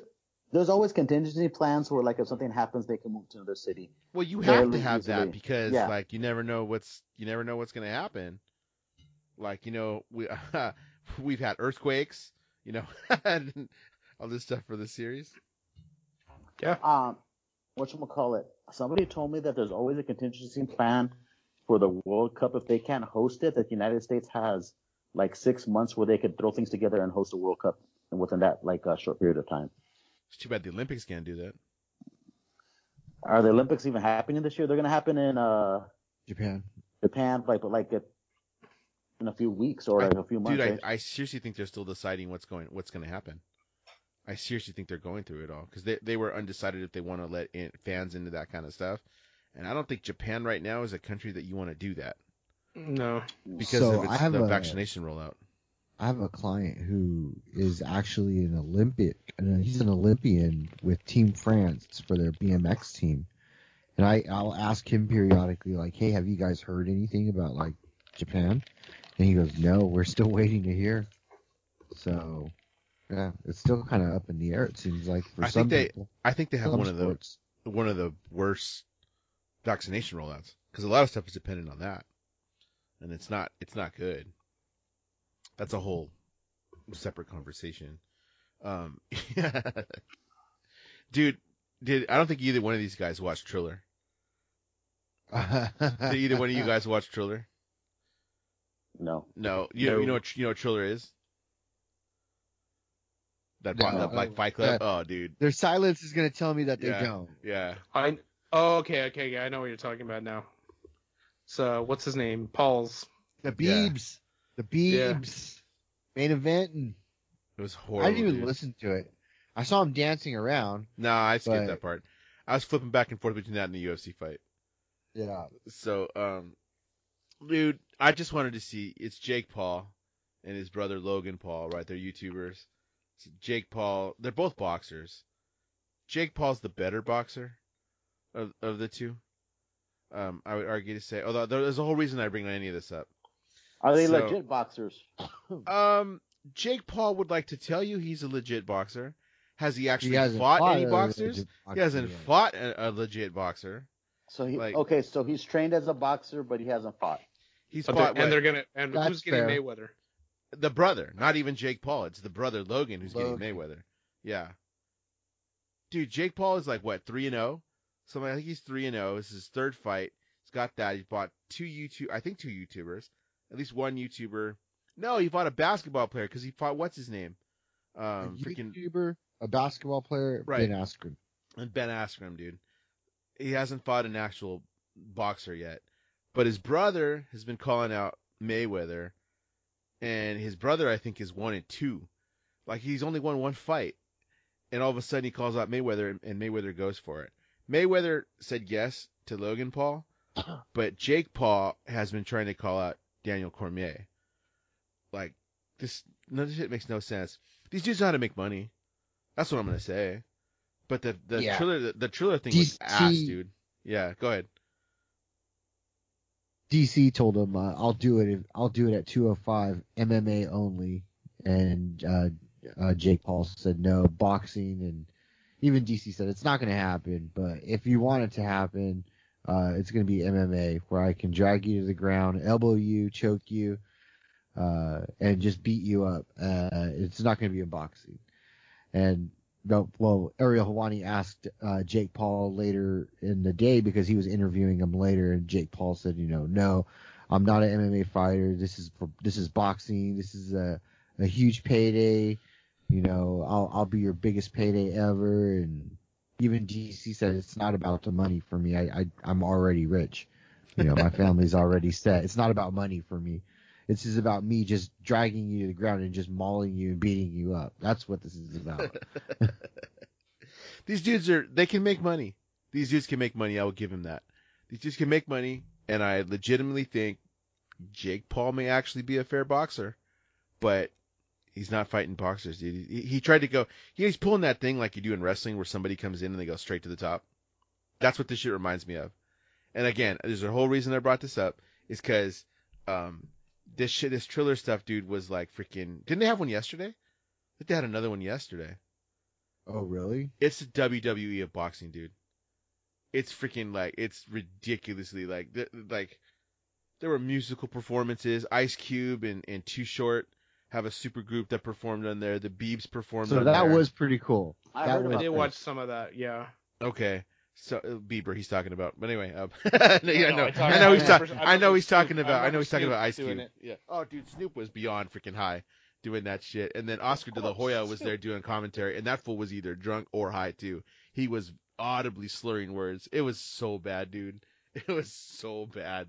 there's always contingency plans where like if something happens they can move to another city. Well, you have to have that because Yeah. like you never know what's you never know what's gonna happen. Like you know we we've had earthquakes, you know, and all this stuff for the series. Yeah. Um, what you call it? Somebody told me that there's always a contingency plan for the World Cup if they can't host it. That the United States has like six months where they could throw things together and host a World Cup within that like uh, short period of time. It's too bad the Olympics can't do that. Are the Olympics even happening this year? They're gonna happen in uh Japan. Japan, like but like it, in a few weeks or like a few months. Dude, right? I, I seriously think they're still deciding what's going what's going to happen. I seriously think they're going through it all because they they were undecided if they want to let in, fans into that kind of stuff, and I don't think Japan right now is a country that you want to do that No. because So of its, I have the a- vaccination rollout. I have a client who is actually an Olympic. uh, He's an Olympian with Team France for their BMX team, and I I'll ask him periodically like, "Hey, have you guys heard anything about like Japan?" And he goes, "No, we're still waiting to hear." So, yeah, it's still kind of up in the air. It seems like for I some think they- people. I think they have one of the one of the worst vaccination rollouts because a lot of stuff is dependent on that, and it's not it's not good. That's a whole separate conversation. Um, dude, did I don't think either one of these guys watched Triller. Did either one of you guys watch Triller? no. No, you know you know what you know what Triller is. That, bo- No. that like Fight Club. Uh, Oh, dude, Their silence is going to tell me that they Yeah. don't. yeah. I. Oh, okay, okay, yeah, I know what you're talking about now. So, what's his name? Paul's. The Yeah. Beebs, the Beebs, main event, and It was horrible. I didn't even dude. listen to it. I saw him dancing around. No, I skipped But- that part. I was flipping back and forth between that and the UFC fight. Yeah. So, um, dude, I just wanted to see. It's Jake Paul and his brother Logan Paul, right? They're YouTubers. So Jake Paul, they're both boxers. Jake Paul's the better boxer of of the two. Um, I would argue to say, although there's a whole reason I bring any of this up. Are they So- legit boxers? Um, Jake Paul would like to tell you he's a legit boxer. Has he actually hasn't fought, any a boxers? legit He hasn't yet. fought a, a legit boxer. So he Like- okay, so he's trained as a boxer, but he hasn't fought. He's But they're- fought and what? they're gonna. And That's who's getting fair. Mayweather? the brother, not even Jake Paul. It's the brother Logan who's Logan. getting Mayweather. Yeah. Dude, Jake Paul is like what three and zero. Something I think he's three and zero. This is his third fight. He's got that. He bought two YouTube. I think two YouTubers. At least one YouTuber. No, he fought a basketball player because he fought what's his name? A Um, freaking YouTuber, a basketball player, Right. Ben Askren. and Ben Askren, dude. He hasn't fought an actual boxer yet, but his brother has been calling out Mayweather, and his brother I think is one and two. Like he's only won one fight, and all of a sudden he calls out Mayweather, and Mayweather goes for it. Mayweather said yes to Logan Paul, but Jake Paul has been trying to call out Daniel Cormier. Like this, none of this shit makes no sense. These dudes know how to make money. That's what I'm gonna say. But the the Yeah. Triller the, the Triller thing was ass, dude. Yeah, go ahead. DC told him, uh, "I'll do it. I'll do it at 205 MMA only." And uh, uh, Jake Paul said no, boxing, and even DC said it's not going to happen. But if you want it to happen, uh, it's going to be MMA, where I can drag you to the ground, elbow you, choke you, uh, and just beat you up. Uh, it's not going to be a boxing. And well, Ariel Helwani asked uh, Jake Paul later in the day because he was interviewing him later, and Jake Paul said, you know, no, I'm not an MMA fighter. This is for, this is boxing. This is a a huge payday. You know, I'll I'll be your biggest payday ever. And even DC said it's not about the money for me. I, I I'm already rich. You know, my family's already set. It's not about money for me. This is about me just dragging you to the ground and just mauling you and beating you up. That's what this is about. These dudes are they can make money. These dudes can make money. I will give him that. These dudes can make money, and I legitimately think Jake Paul may actually be a fair boxer, but He's not fighting boxers, dude. He, he tried to go. He's pulling that thing like you do in wrestling, where somebody comes in and they go straight to the top. That's what this shit reminds me of. And again, there's a whole reason I brought this up is because um, this shit, this Triller stuff, dude, was like freaking. Didn't they have one yesterday? I think they had another one yesterday. Oh, really? It's the WWE of boxing, dude. It's freaking like it's ridiculously like th- like there were musical performances. Ice Cube and and Too Short have a super group that performed on there. The Beebs performed. So on that there. was pretty cool. I That heard I did that. watch some of that. Yeah. okay. So uh, Bieber, he's talking about. But anyway, uh, yeah, I No, know, I I know he's talking. I I know he's talking Snoop- I about. I know he's talking Snoop about Ice Cube. it. Yeah. Oh, dude, Snoop was beyond freaking high doing that shit. And then Oscar De La Hoya was there doing commentary, and that fool was either drunk or high too. He was audibly slurring words. It was so bad, dude. It was so bad.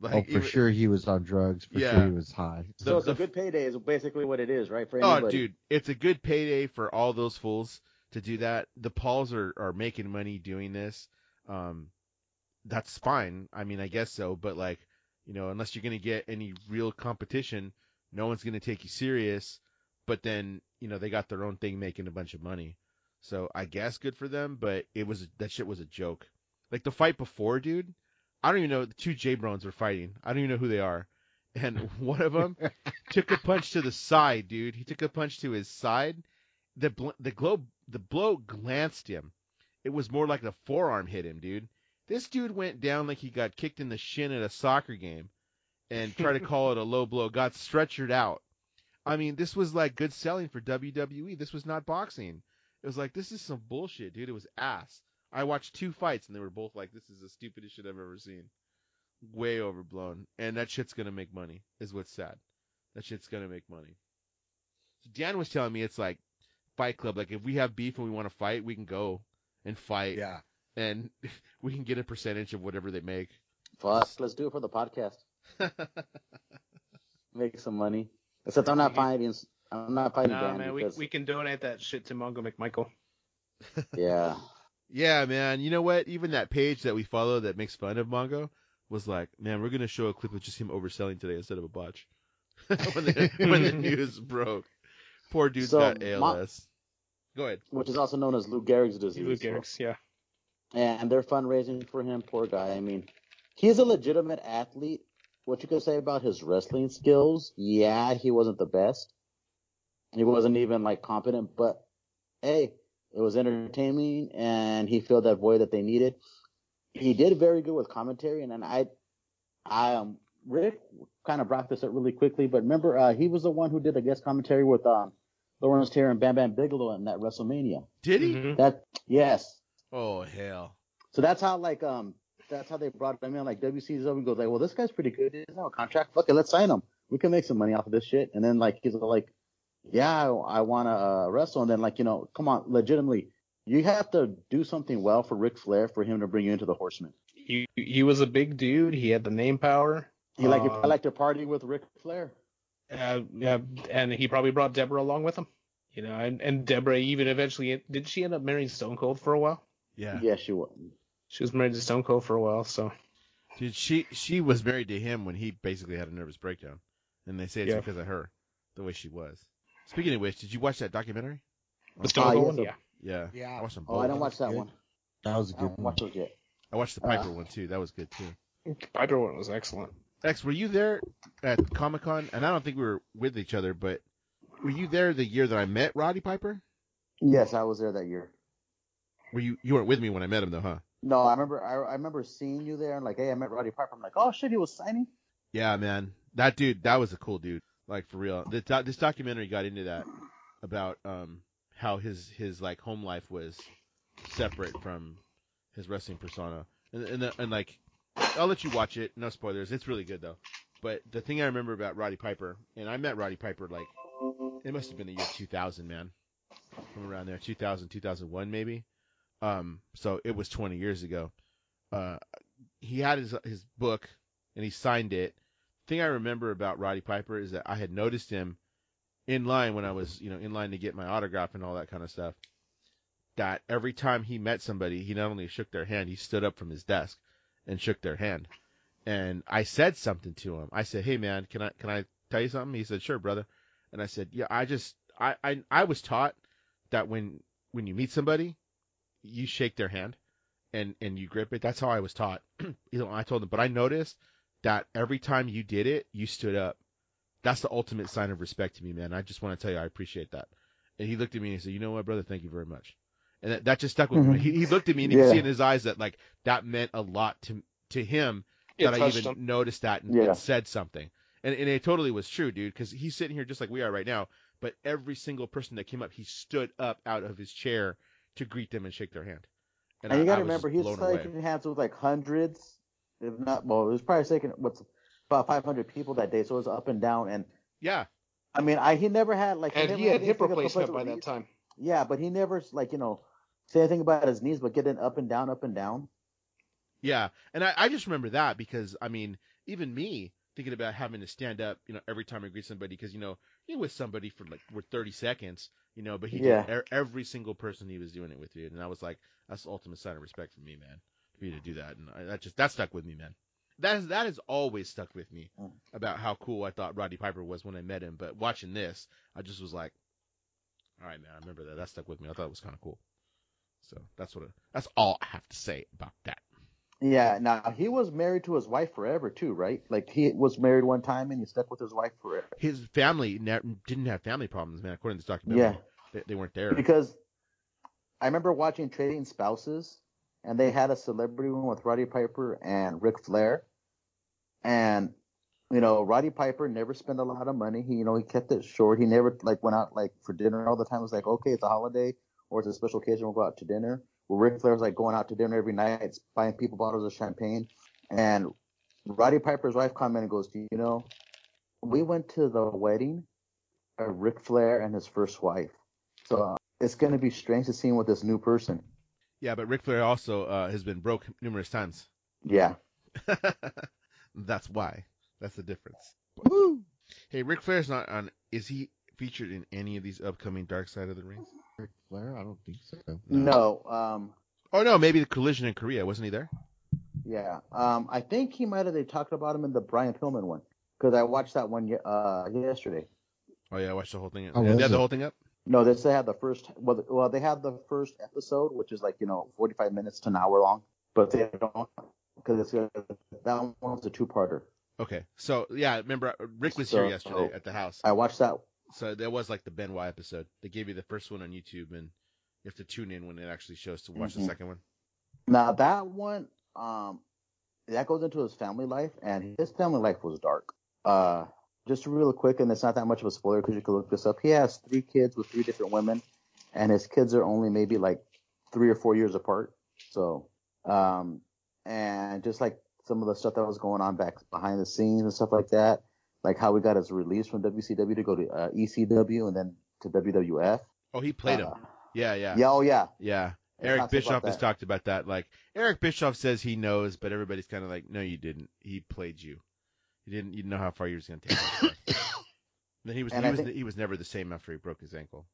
Like, oh, for even- sure he was on drugs. For Yeah. sure he was high. So the- it's a good payday is basically what it is, right? For Oh, dude, it's a good payday for all those fools to do that. The Pauls are, are making money doing this. Um, that's fine. I mean, I guess so, but like, you know, unless you're going to get any real competition, no one's going to take you serious. But then, you know, they got their own thing making a bunch of money. So I guess good for them, but it was, that shit was a joke. Like the fight before, dude, I don't even know, the two J Brones were fighting. I don't even know who they are. And one of them took a punch to the side, dude. He took a punch to his side. The bl- the globe the blow glanced him. It was more like the forearm hit him, dude. This dude went down like he got kicked in the shin at a soccer game, and tried to call it a low blow. Got stretchered out. I mean, this was like good selling for WWE. This was not boxing. It was like this is some bullshit, dude. It was ass. I watched two fights and they were both like, this is the stupidest shit I've ever seen. Way overblown. And that shit's gonna make money, is what's sad. That shit's gonna make money. So Dan was telling me it's like Fight Club. Like if we have beef and we want to fight, we can go and fight, Yeah. and we can get a percentage of whatever they make. Fuck, let's do it for the podcast. Make some money. Except I'm not fighting. I'm not fighting Nah, Dan man, we, because we can donate that shit to Mongo McMichael. yeah. yeah, man. You know what? Even that page that we follow that makes fun of Mongo was like, man, we're gonna show a clip of just him overselling today instead of a botch. when, the, when the news broke, poor dude so got Mon- ALS. Go ahead. Which is also known as Lou Gehrig's disease. Lou Gehrig's, yeah. and they're fundraising for him. Poor guy. I mean, he's a legitimate athlete. What you could say about his wrestling skills? Yeah, he wasn't the best. He wasn't even like competent, but hey, it was entertaining, and he filled that void that they needed. He did very good with commentary, and then I, I um, Rick kind of brought this up really quickly, but remember, uh, he was the one who did the guest commentary with um, Lawrence Taylor and Bam Bam Bigelow in that WrestleMania. Did he? Mhm. That yes, Oh hell. so that's how like um that's how they brought him in. Like WCW and goes like, well, this guy's pretty good. He doesn't have a contract. Fuck it, let's sign him. We can make some money off of this shit. And then like he's like, yeah, I, I want to uh, wrestle. And then like you know, come on, legitimately, you have to do something well for Ric Flair for him to bring you into the Horsemen. He, he was a big dude. He had the name power. He like I Um, like to party with Ric Flair. Uh, yeah, and he probably brought Debra along with him. You know, and, and Debra even eventually did she end up marrying Stone Cold for a while? Yeah. Yeah, she was. She was married to Stone Cold for a while, so Dude, she she was married to him when he basically had a nervous breakdown, and they say it's Yeah. because of her, the way she was. Speaking of which, did you watch that documentary? the Stone Cold yes, one, uh, yeah. Yeah. Yeah. I watched them Oh. I didn't watch that good. one. That was a I good haven't one. watched those yet. I watched the Uh, Piper one too. That was good too. Piper one was excellent. X, were you there at Comic Con? And I don't think we were with each other, but were you there the year that I met Roddy Piper? Yes, I was there that year. Were you you weren't with me when I met him though, huh? No, I remember. I, I remember seeing you there and like, hey, I met Roddy Piper. I'm like, oh shit, he was signing. Yeah, man, that dude, that was a cool dude. Like for real, this, this documentary got into that about um how his his like home life was separate from his wrestling persona, and and, the, and like I'll let you watch it. No spoilers. It's really good though. But the thing I remember about Roddy Piper, and I met Roddy Piper like it must have been the year 2000, man, from around there, 2000, 2001 maybe. Um, so it was 20 years ago. Uh, he had his his book and he signed it. Thing I remember about Roddy Piper is that I had noticed him in line when I was, you know, in line to get my autograph and all that kind of stuff. That every time he met somebody, he not only shook their hand, he stood up from his desk and shook their hand. And I said something to him. I said, "Hey man, can I can I tell you something?" He said, "Sure, brother." And I said, yeah, I just, I, I, I was taught that when, when you meet somebody, you shake their hand and, and you grip it. That's how I was taught. you know, I told him, but I noticed that every time you did it, you stood up. That's the ultimate sign of respect to me, man. I just want to tell you, I appreciate that. And he looked at me and he said, you know what, brother? Thank you very much. And that, that just stuck with me. Mm-hmm. He, he looked at me and you Yeah. could see in his eyes that like that meant a lot to, to him It that I even him. noticed that and, Yeah. and said something. And, and it totally was true, dude, because he's sitting here just like we are right now. But every single person that came up, he stood up out of his chair to greet them and shake their hand. And, I- you gotta remember, just he's blown away. shaking hands with like hundreds, if not, well, it was probably shaking what's about 500 people that day, so it was up and down. And Yeah, I mean, I he never had like And he had hip replacement by that knees. time. Yeah, but he never like you know say anything about his knees, but getting up and down, up and down. yeah. And I, I just remember that because I mean, even me thinking about having to stand up, you know, every time I greet somebody because you know you're with somebody for like for 30 seconds, you know, but he Yeah. did every single person he was doing it with, dude. And I was like, that's the ultimate sign of respect for me, man, for you to do that. And I, that just that stuck with me, man. That is that has always stuck with me Mm. about how cool I thought Roddy Piper was when I met him. But watching this, I just was like, all right, man, I remember that. That stuck with me. I thought it was kind of cool. So that's what. I, that's all I have to say about that. Yeah, now he was married to his wife forever too, right? Like he was married one time and he stuck with his wife forever. His family ne- didn't have family problems, man. According to this documentary, Yeah, they, they weren't there. because I remember watching Trading Spouses, and they had a celebrity one with Roddy Piper and Ric Flair, and you know Roddy Piper never spent a lot of money. He you know he kept it short. He never like went out like for dinner all the time. It was like okay, it's a holiday or it's a special occasion, we'll go out to dinner. Well, Ric Flair was like going out to dinner every night, buying people bottles of champagne, and Roddy Piper's wife commented and goes, "Do you know, we went to the wedding of Ric Flair and his first wife, so uh, it's going to be strange to see him with this new person." Yeah, but Ric Flair also uh, has been broke numerous times. Yeah, That's why. That's the difference. Woo! Hey, Ric Flair's not on. Is he featured in any of these upcoming Dark Side of the Ring? Ric Flair? I don't think so. no, um, Oh no, maybe the collision in Korea wasn't he there? yeah, um, I think he might have. They talked about him in the Brian Pillman one because I watched that one uh yesterday. Oh yeah, I watched the whole thing. Oh, yeah, they had the whole thing up. No, they they had the first. Well, well, they had the first episode, which is like you know 45 minutes to an hour long, but they don't because it's that one's a two-parter. Okay, so yeah, remember uh, Rick was So- here yesterday at the house. I watched that. So there was like the Benoit episode. They gave you the first one on YouTube, and you have to tune in when it actually shows to watch the Mhm. second one. Now that one, um, that goes into his family life, and his family life was dark. Uh, just real quick, and it's not that much of a spoiler because you can look this up. He has three kids with three different women, and his kids are only maybe like three or four years apart. So, um, and just like some of the stuff that was going on back behind the scenes and stuff like that, like how we got his release from WCW to go to uh, ECW and then to WWF. Oh, he played Uh, him. Yeah, yeah, Yeah, oh yeah. yeah. Eric Bischoff has talked about that. Like Eric Bischoff says he knows, but everybody's kind of like, no, you didn't. He played you. You didn't. You didn't know how far you was going to take. it. then he was. And he I was. think- he was never the same after he broke his ankle.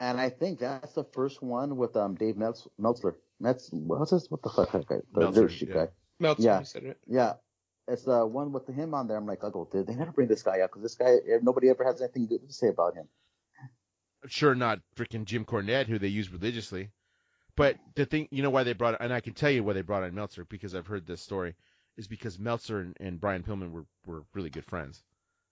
And I think that's the first one with um Dave Meltz- Meltzer. Metz, what's this? What the fuck that guy? The Meltzer, yeah. guy. Meltzer, Yeah. said it. Yeah, it's the one with him on there. I'm like, oh, did they never bring this guy out? Because this guy, nobody ever has anything good to say about him. Sure, not freaking Jim Cornette, who they use religiously. But the thing, you know, why they brought, and I can tell you why they brought in Meltzer because I've heard this story, is because Meltzer and, and Brian Pillman were were really good friends.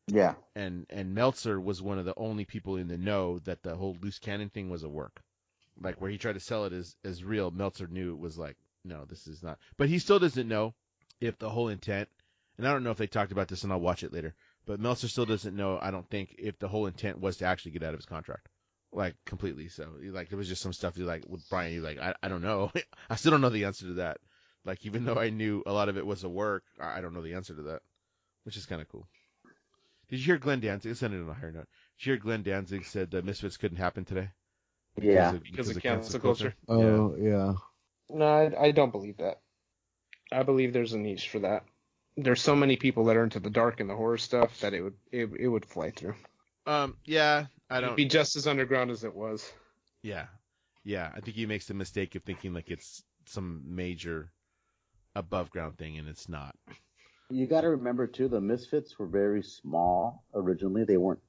Yeah, and and Meltzer was one of the only people in the know that the whole loose cannon thing was a work. Like where he tried to sell it as as real, Meltzer knew it was like, no, this is not. But he still doesn't know if the whole intent. And I don't know if they talked about this, and I'll watch it later. But Meltzer still doesn't know. I don't think if the whole intent was to actually get out of his contract, like completely. So like there was just some stuff you like with Brian. You like I I don't know. I still don't know the answer to that. Like even though I knew a lot of it was a work, I I don't know the answer to that, which is kind of cool. Did you hear Glenn Danzig? Let's end it on a higher note. Did you hear Glenn Danzig said that Misfits couldn't happen today? yeah. of, Because of cancel culture. Yeah. Oh yeah. No, I, I don't believe that. I believe there's a niche for that. There's so many people that are into the dark and the horror stuff that it would it, it would fly through. Um. Yeah. I It'd don't. be just as underground as it was. Yeah. Yeah. I think he makes the mistake of thinking like it's some major above ground thing, and it's not. You got to remember too, the Misfits were very small originally. They weren't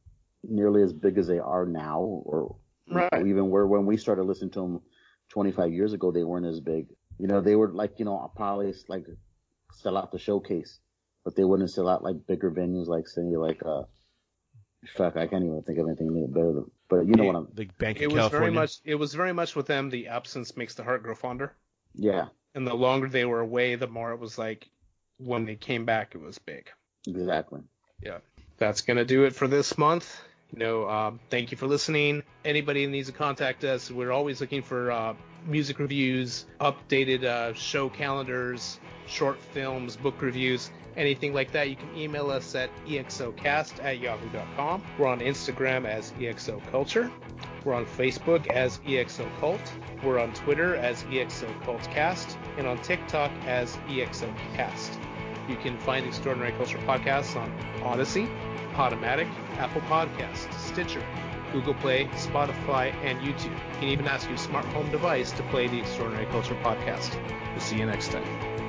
nearly as big as they are now, or Right. or even where when we started listening to them 25 years ago, they weren't as big. You know, they were like you know probably like sell out the showcase, but they wouldn't sell out like bigger venues like say like uh fuck I can't even think of anything better than but you know what I'm The Bank It of was California. very much it was very much with them the absence makes the heart grow fonder. yeah And the longer they were away, the more it was like when they came back it was big. exactly Yeah. That's gonna do it for this month. You know, um, thank you for listening. Anybody that needs to contact us, we're always looking for uh, music reviews, updated uh, show calendars, short films, book reviews, anything like that. You can email us at exocast at yahoo.com. We're on Instagram as exoculture. We're on Facebook as EXO Cult. We're on Twitter as exocultcast, and on TikTok as EXO Cast. You can find Extraordinary Culture podcasts on Odyssey, Podomatic, Apple Podcasts, Stitcher, Google Play, Spotify, and YouTube. You can even ask your smart home device to play the Extraordinary Culture podcast. We'll see you next time.